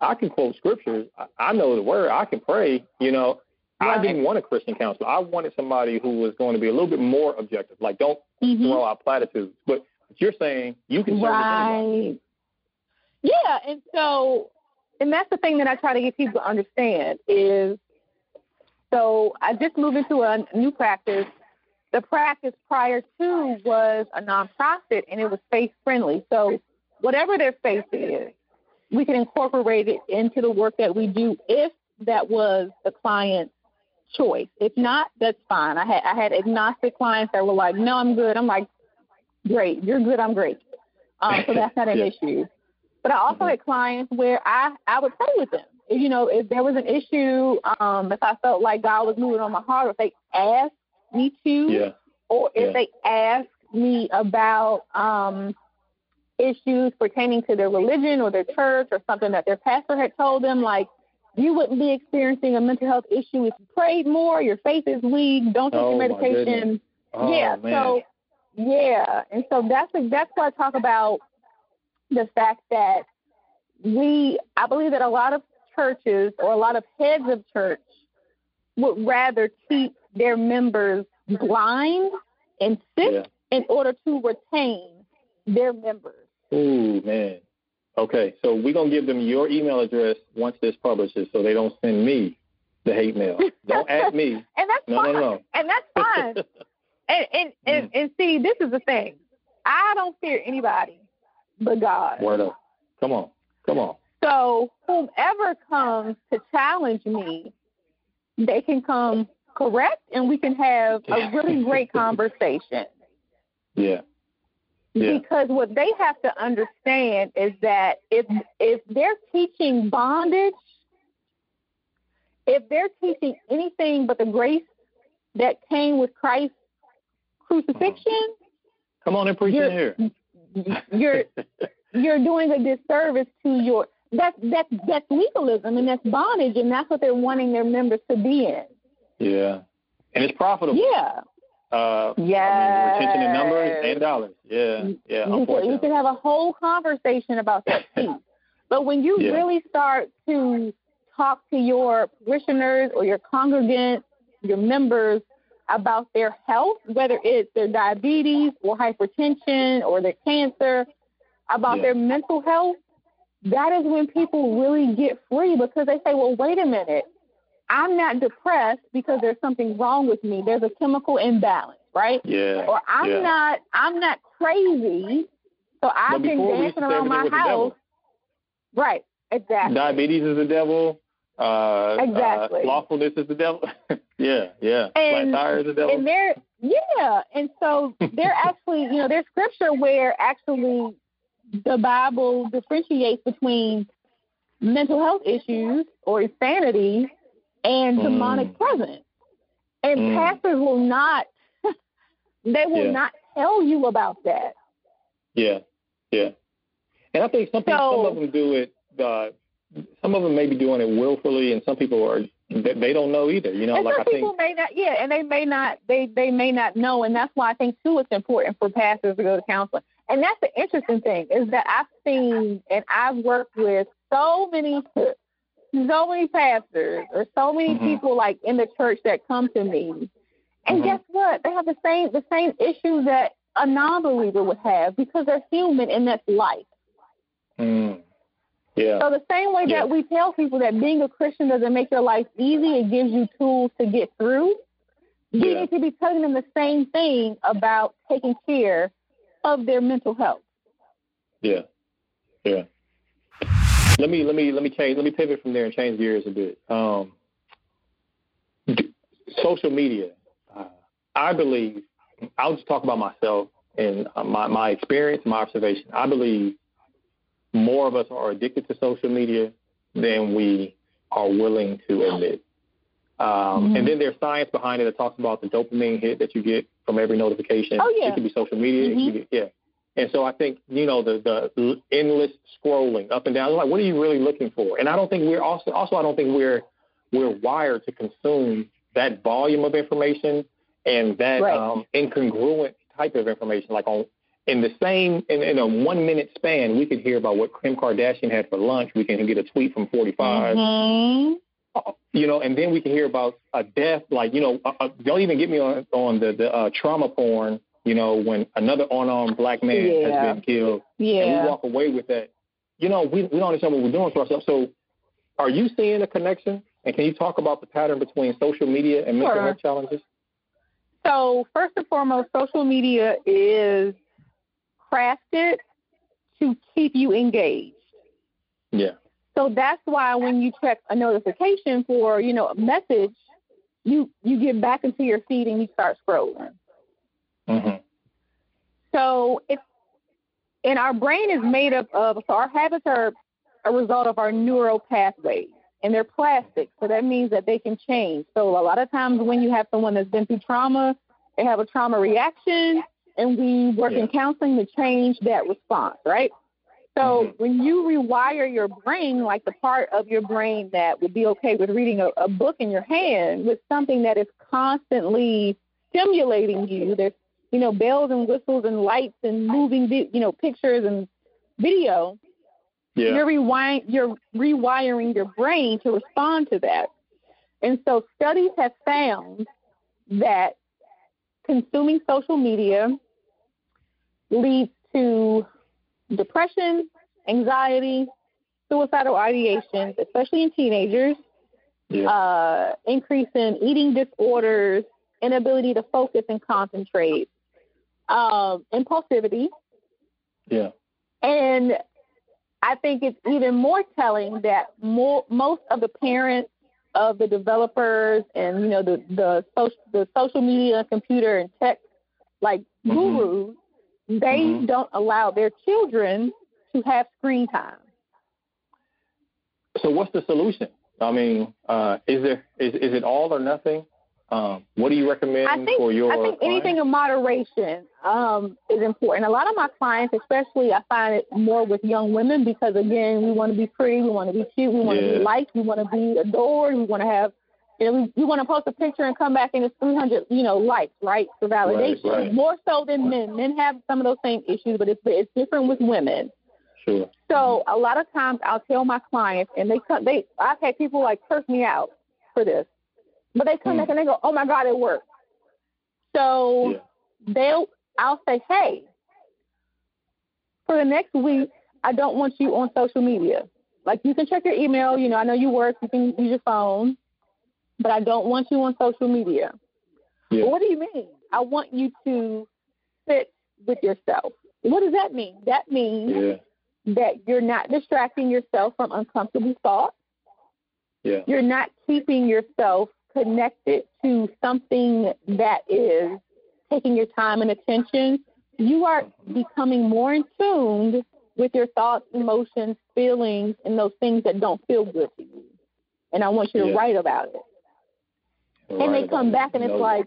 I can quote scriptures. I, I know the word. I can pray. You know, Right. I didn't want a Christian counselor. I wanted somebody who was going to be a little bit more objective. Like, don't mm-hmm. throw out platitudes. But you're saying you can serve right. Yeah, and so, and that's the thing that I try to get people to understand is, so I just moved into a new practice. The practice prior to was a nonprofit, and it was faith friendly. So whatever their faith is, we can incorporate it into the work that we do if that was the client's choice. If not, that's fine. I had I had agnostic clients that were like, "No, I'm good." I'm like, "Great, you're good. I'm great." Um, so that's not an yeah. issue. But I also mm-hmm. had clients where I I would pray with them. If, you know, if there was an issue, um, if I felt like God was moving on my heart, if they asked me to, yeah. or if yeah. they asked me about um, issues pertaining to their religion or their church or something that their pastor had told them, like you wouldn't be experiencing a mental health issue if you prayed more, your faith is weak, don't take oh, your medication. Oh, yeah, man. so yeah, and so that's that's why I talk about the fact that we, I believe that a lot of churches or a lot of heads of church would rather keep their members blind and sick yeah. in order to retain their members. Ooh, man. Okay, so we're gonna give them your email address once this publishes, so they don't send me the hate mail. Don't add me. and that's no, fine. No, no, And that's fine. and and, and mm. and see, this is the thing. I don't fear anybody but God. Word up. Come on. Come on. So whomever comes to challenge me, they can come correct and we can have a really great conversation. Yeah. Yeah. Because what they have to understand is that if if they're teaching bondage, if they're teaching anything but the grace that came with Christ's crucifixion, come on and preach in here. You're you're doing a disservice to your that's that's that's legalism and that's bondage and that's what they're wanting their members to be in. Yeah. And it's profitable. Yeah. Uh, yeah. I mean, retention in numbers and dollars. Yeah, yeah. You can, you can have a whole conversation about that piece. but when you yeah. really start to talk to your parishioners or your congregants, your members about their health, whether it's their diabetes or hypertension or their cancer, about yeah. their mental health, that is when people really get free because they say, well, wait a minute. I'm not depressed because there's something wrong with me. There's a chemical imbalance, right? Yeah. Or I'm yeah. not I'm not crazy. So I've been dancing around my house. Right. Exactly. Diabetes is the devil. Uh, exactly. Uh, slothfulness is the devil. yeah, yeah. And, Flat tire is the devil. And there, yeah. And so there actually, you know, there's scripture where actually the Bible differentiates between mental health issues or insanity and demonic mm. presence. And mm. pastors will not, they will yeah. not tell you about that. Yeah, yeah. And I think some people, so, some of them do it. Uh, some of them may be doing it willfully, and some people are they don't know either. You know, and like some I people think, may not. Yeah, and they may not. They they may not know, and that's why I think too it's important for pastors to go to counseling. And that's the interesting thing is that I've seen and I've worked with so many so many pastors or so many mm-hmm. people like in the church that come to me. And mm-hmm. guess what? They have the same the same issues that a non-believer would have because they're human and that's life. Mm. Yeah. So the same way yeah. that we tell people that being a Christian doesn't make your life easy, it gives you tools to get through. You yeah. need to be telling them the same thing about taking care of their mental health. Yeah. Yeah. let me let me let me change let me pivot from there and change gears a bit. Um, social media, uh, I believe. I'll just talk about myself and uh, my my experience, my observation. I believe more of us are addicted to social media than we are willing to admit. Um, mm-hmm. And then there's science behind it that talks about the dopamine hit that you get from every notification. Oh yeah, it could be social media. Mm-hmm. Be, yeah. And so I think you know the the endless scrolling up and down. Like, what are you really looking for? And I don't think we're also also I don't think we're we're wired to consume that volume of information and that right. um, incongruent type of information. Like on in the same in, in a one minute span, we could hear about what Kim Kardashian had for lunch. We can get a tweet from 45. Mm-hmm. You know, and then we can hear about a death. Like you know, uh, uh, don't even get me on on the the uh, trauma porn you know, when another unarmed black man yeah. has been killed, yeah. and we walk away with that, you know, we, we don't understand what we're doing to ourselves. So, are you seeing a connection? And can you talk about the pattern between social media and mental sure. health challenges? So, first and foremost, social media is crafted to keep you engaged. Yeah. So that's why when you check a notification for, you know, a message, you you get back into your feed and you start scrolling. Mm-hmm. So it's and our brain is made up of so our habits are a result of our neural pathways and they're plastic. So that means that they can change. So a lot of times when you have someone that's been through trauma, they have a trauma reaction and we work yeah. in counseling to change that response, right? So mm-hmm. when you rewire your brain, like the part of your brain that would be okay with reading a, a book in your hand with something that is constantly stimulating you, there's you know, bells and whistles and lights and moving, you know, pictures and video, yeah. you're, rewiring, you're rewiring your brain to respond to that. And so studies have found that consuming social media leads to depression, anxiety, suicidal ideations, especially in teenagers, yeah. uh, increase in eating disorders, inability to focus and concentrate, um, impulsivity. Yeah. And I think it's even more telling that more, most of the parents of the developers and you know the the social the social media, computer, and tech like mm-hmm. gurus, they mm-hmm. don't allow their children to have screen time. So what's the solution? I mean, uh, is there is is it all or nothing? Um, what do you recommend I think, for your? I think clients? anything in moderation um, is important. A lot of my clients, especially, I find it more with young women because again, we want to be pretty, we want to be cute, we want yeah. to be liked, we want to be adored, we want to have, you we, we want to post a picture and come back and it's 300, you know, likes, right, for validation. Right, right. More so than men. Men have some of those same issues, but it's it's different with women. Sure. So a lot of times I'll tell my clients, and they come, they I've had people like curse me out for this. But they come mm. back and they go, "Oh my God, it worked." So yeah. they'll, I'll say, "Hey, for the next week, I don't want you on social media. Like you can check your email. You know, I know you work. You can use your phone, but I don't want you on social media." Yeah. What do you mean? I want you to sit with yourself. What does that mean? That means yeah. that you're not distracting yourself from uncomfortable thoughts. Yeah. You're not keeping yourself connected to something that is taking your time and attention, you are becoming more in tune with your thoughts, emotions, feelings, and those things that don't feel good to you. And I want you to yeah. write about it. Right and they come back and it's no. like,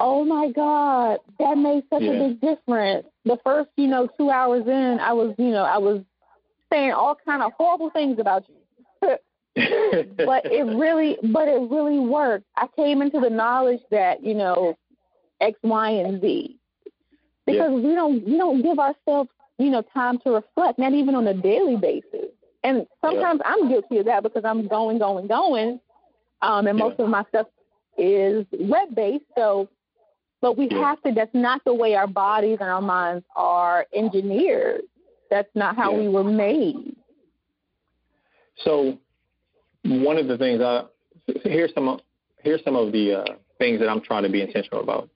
oh my God, that made such Yeah. a big difference. The first, you know, two hours in, I was, you know, I was saying all kind of horrible things about you. but it really but it really worked. I came into the knowledge that, you know, X, Y, and Z. Because Yeah. we don't we don't give ourselves, you know, time to reflect, not even on a daily basis. And sometimes I'm guilty of that because I'm going, going, going. Um and Yeah. most of my stuff is web based, so but we Yeah. have to that's not the way our bodies and our minds are engineered. That's not how Yeah. we were made. So one of the things I here's some of, here's some of the uh, things that I'm trying to be intentional about.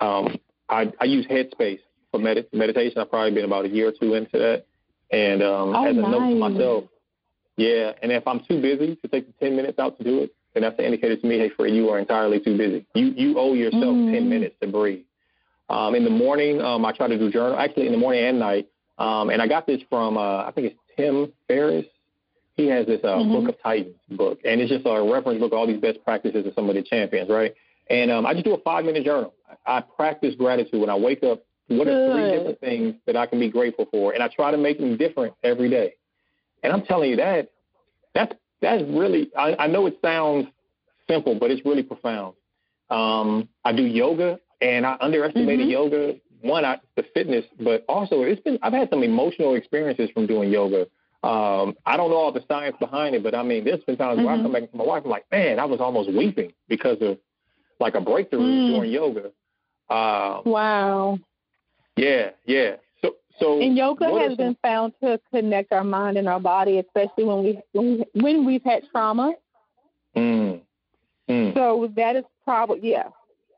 Um, I, I use Headspace for med- meditation. I've probably been about a year or two into that, and um, Oh, as a note to myself, Yeah, and if I'm too busy to take the 10 minutes out to do it, then that's an indicator to me, hey, Fred, you are entirely too busy. You you owe yourself mm. 10 minutes to breathe. Um, in the morning, um, I try to do journal, actually in the morning and night. Um, and I got this from, uh, I think it's Tim Ferriss. He has this uh, mm-hmm. Book of Titans book, and it's just a reference book, of all these best practices of some of the champions, right? And um, I just do a five minute journal. I practice gratitude when I wake up. What are three different things that I can be grateful for? And I try to make them different every day. And I'm telling you that that's that's really I, I know it sounds simple, but it's really profound. Um, I do yoga, and I underestimated mm-hmm. yoga. One, I, the fitness, but also it's been I've had some emotional experiences from doing yoga. Um, I don't know all the science behind it, but I mean, there's been times mm-hmm. where I come back to my wife, I'm like, man, I was almost weeping because of like a breakthrough mm. during yoga. Um, wow. Yeah, yeah. So, and yoga has been found to connect our mind and our body, especially when we when, we, when we've had trauma. Mm. Mm. So that is probably yeah,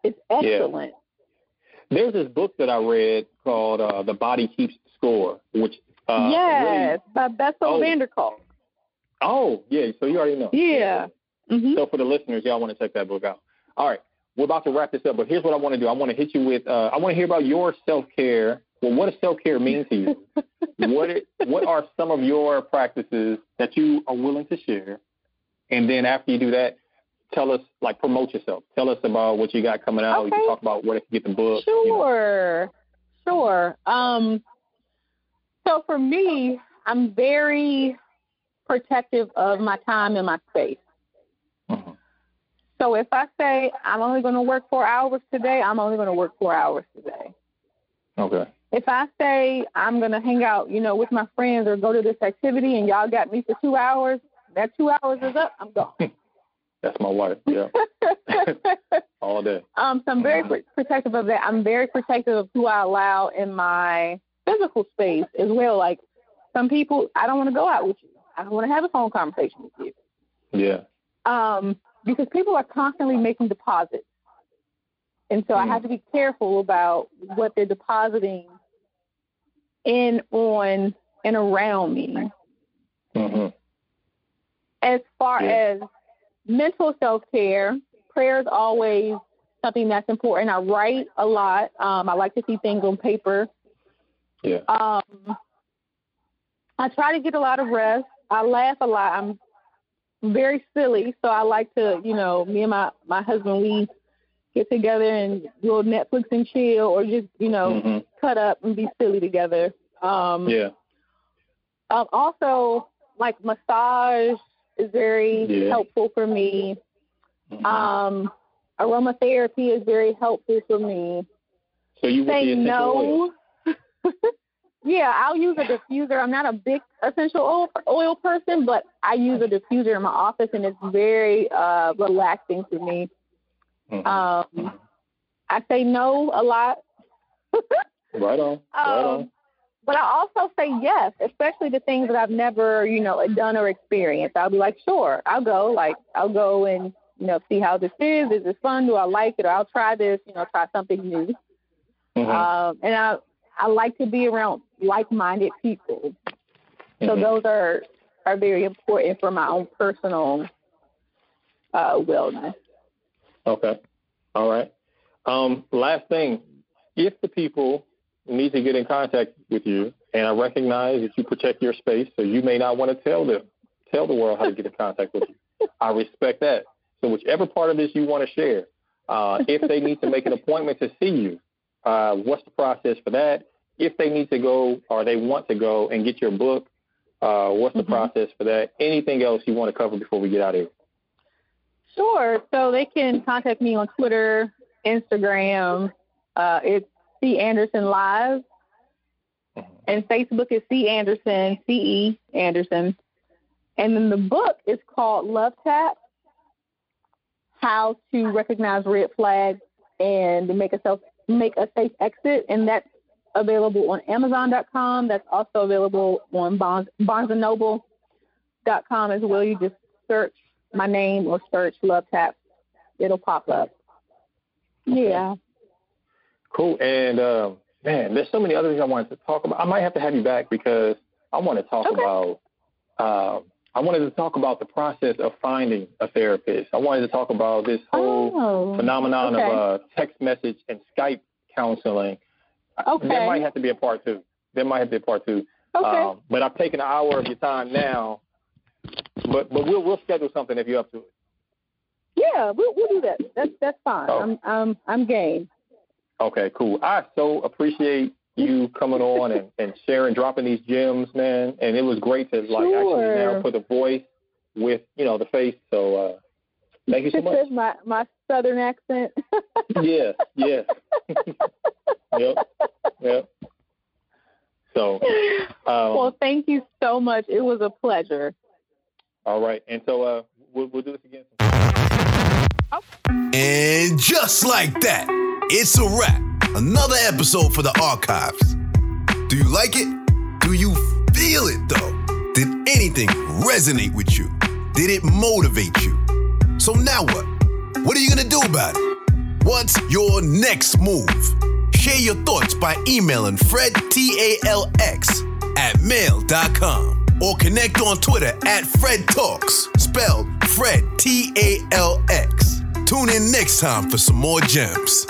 it's excellent. Yeah. There's this book that I read called uh, "The Body Keeps the Score," which uh, yes, really, by Bessel oh. van der Kolk. Oh yeah, so you already know. Yeah. Mm-hmm. So for the listeners, y'all want to check that book out. All right, we're about to wrap this up, but here's what I want to do. I want to hit you with. Uh, I want to hear about your self care. Well, what does self care mean to you? what it, what are some of your practices that you are willing to share? And then after you do that, tell us like promote yourself. Tell us about what you got coming out. Okay. You can talk about where to get the book. Sure, you know. sure. Um, so for me, I'm very protective of my time and my space. Mm-hmm. So if I say I'm only going to work four hours today, I'm only going to work four hours today. Okay. If I say I'm going to hang out, you know, with my friends or go to this activity and y'all got me for two hours, that two hours is up, I'm gone. That's my wife. Yeah. All day. Um, so I'm very mm-hmm. protective of that. I'm very protective of who I allow in my physical space as well. Like some people, I don't want to go out with you. I don't want to have a phone conversation with you. Yeah. Um, because people are constantly making deposits. And so mm. I have to be careful about what they're depositing in, on, and around me. Mm-hmm. As far yeah. as mental self care, prayer is always something that's important. I write a lot. Um, I like to see things on paper. Yeah. Um, I try to get a lot of rest. I laugh a lot. I'm very silly. So I like to, you know, me and my my husband we get together and do Netflix and chill, or just you know mm-hmm. cut up and be silly together. Um, yeah. Um, also, like massage is very yeah. helpful for me. Mm-hmm. Um, aromatherapy is very helpful for me. So you say no. Yeah, I'll use a diffuser. I'm not a big essential oil, oil person, but I use a diffuser in my office, and it's very uh, relaxing to me. Mm-hmm. Um, I say no a lot. right on. Right um, on. But I also say yes, especially the things that I've never, you know, done or experienced. I'll be like, sure, I'll go. Like, I'll go and, you know, see how this is. Is this fun? Do I like it? Or I'll try this, you know, try something new. Mm-hmm. Um, and I, I like to be around like-minded people. So mm-hmm. those are are very important for my own personal uh, wellness. Okay. All right. Um, last thing, if the people need to get in contact with you, and I recognize that you protect your space, so you may not want to tell them tell the world how to get in contact with you. I respect that. So whichever part of this you want to share, uh, if they need to make an appointment to see you, uh, what's the process for that? If they need to go or they want to go and get your book, uh, what's the mm-hmm. process for that? Anything else you want to cover before we get out of here? Sure. So they can contact me on Twitter, Instagram. Uh, it's C Anderson Live, mm-hmm. and Facebook is C Anderson, C E Anderson. And then the book is called Love Tap: How to Recognize Red Flags and Make a Self make a safe exit, and that's available on Amazon.com. That's also available on Barnes, BarnesandNoble.com as well. You just search my name or search Love Tap. It'll pop up. Yeah. Cool. And uh, man, there's so many other things I wanted to talk about. I might have to have you back because I want to talk okay. about. Uh, I wanted to talk about the process of finding a therapist. I wanted to talk about this whole Oh, phenomenon okay. of uh, text message and Skype counseling. Okay. There might have to be a part two. There might have to be a part two. Okay. Um, but I've taken an hour of your time now. But but we'll we'll schedule something if you're up to it. yeah, we'll, we'll do that. That's that's fine. Oh. I'm I'm I'm game. Okay, cool. I so appreciate you coming on and, and sharing, dropping these gems, man. And it was great to like actually now put a voice with you know the face. So uh, thank you so much. my my southern accent. yeah, yeah. yep, yep. So, um, well, thank you so much. It was a pleasure. All right, and so uh, we'll, we'll do this again. And just like that, it's a wrap. Another episode for the archives. Do you like it? Do you feel it though? Did anything resonate with you? Did it motivate you? So now what? What are you gonna do about it? What's your next move? Share your thoughts by emailing Fred T A L X at mail.com or connect on Twitter at Fred Talks, spelled Fred T A L X. Tune in next time for some more gems.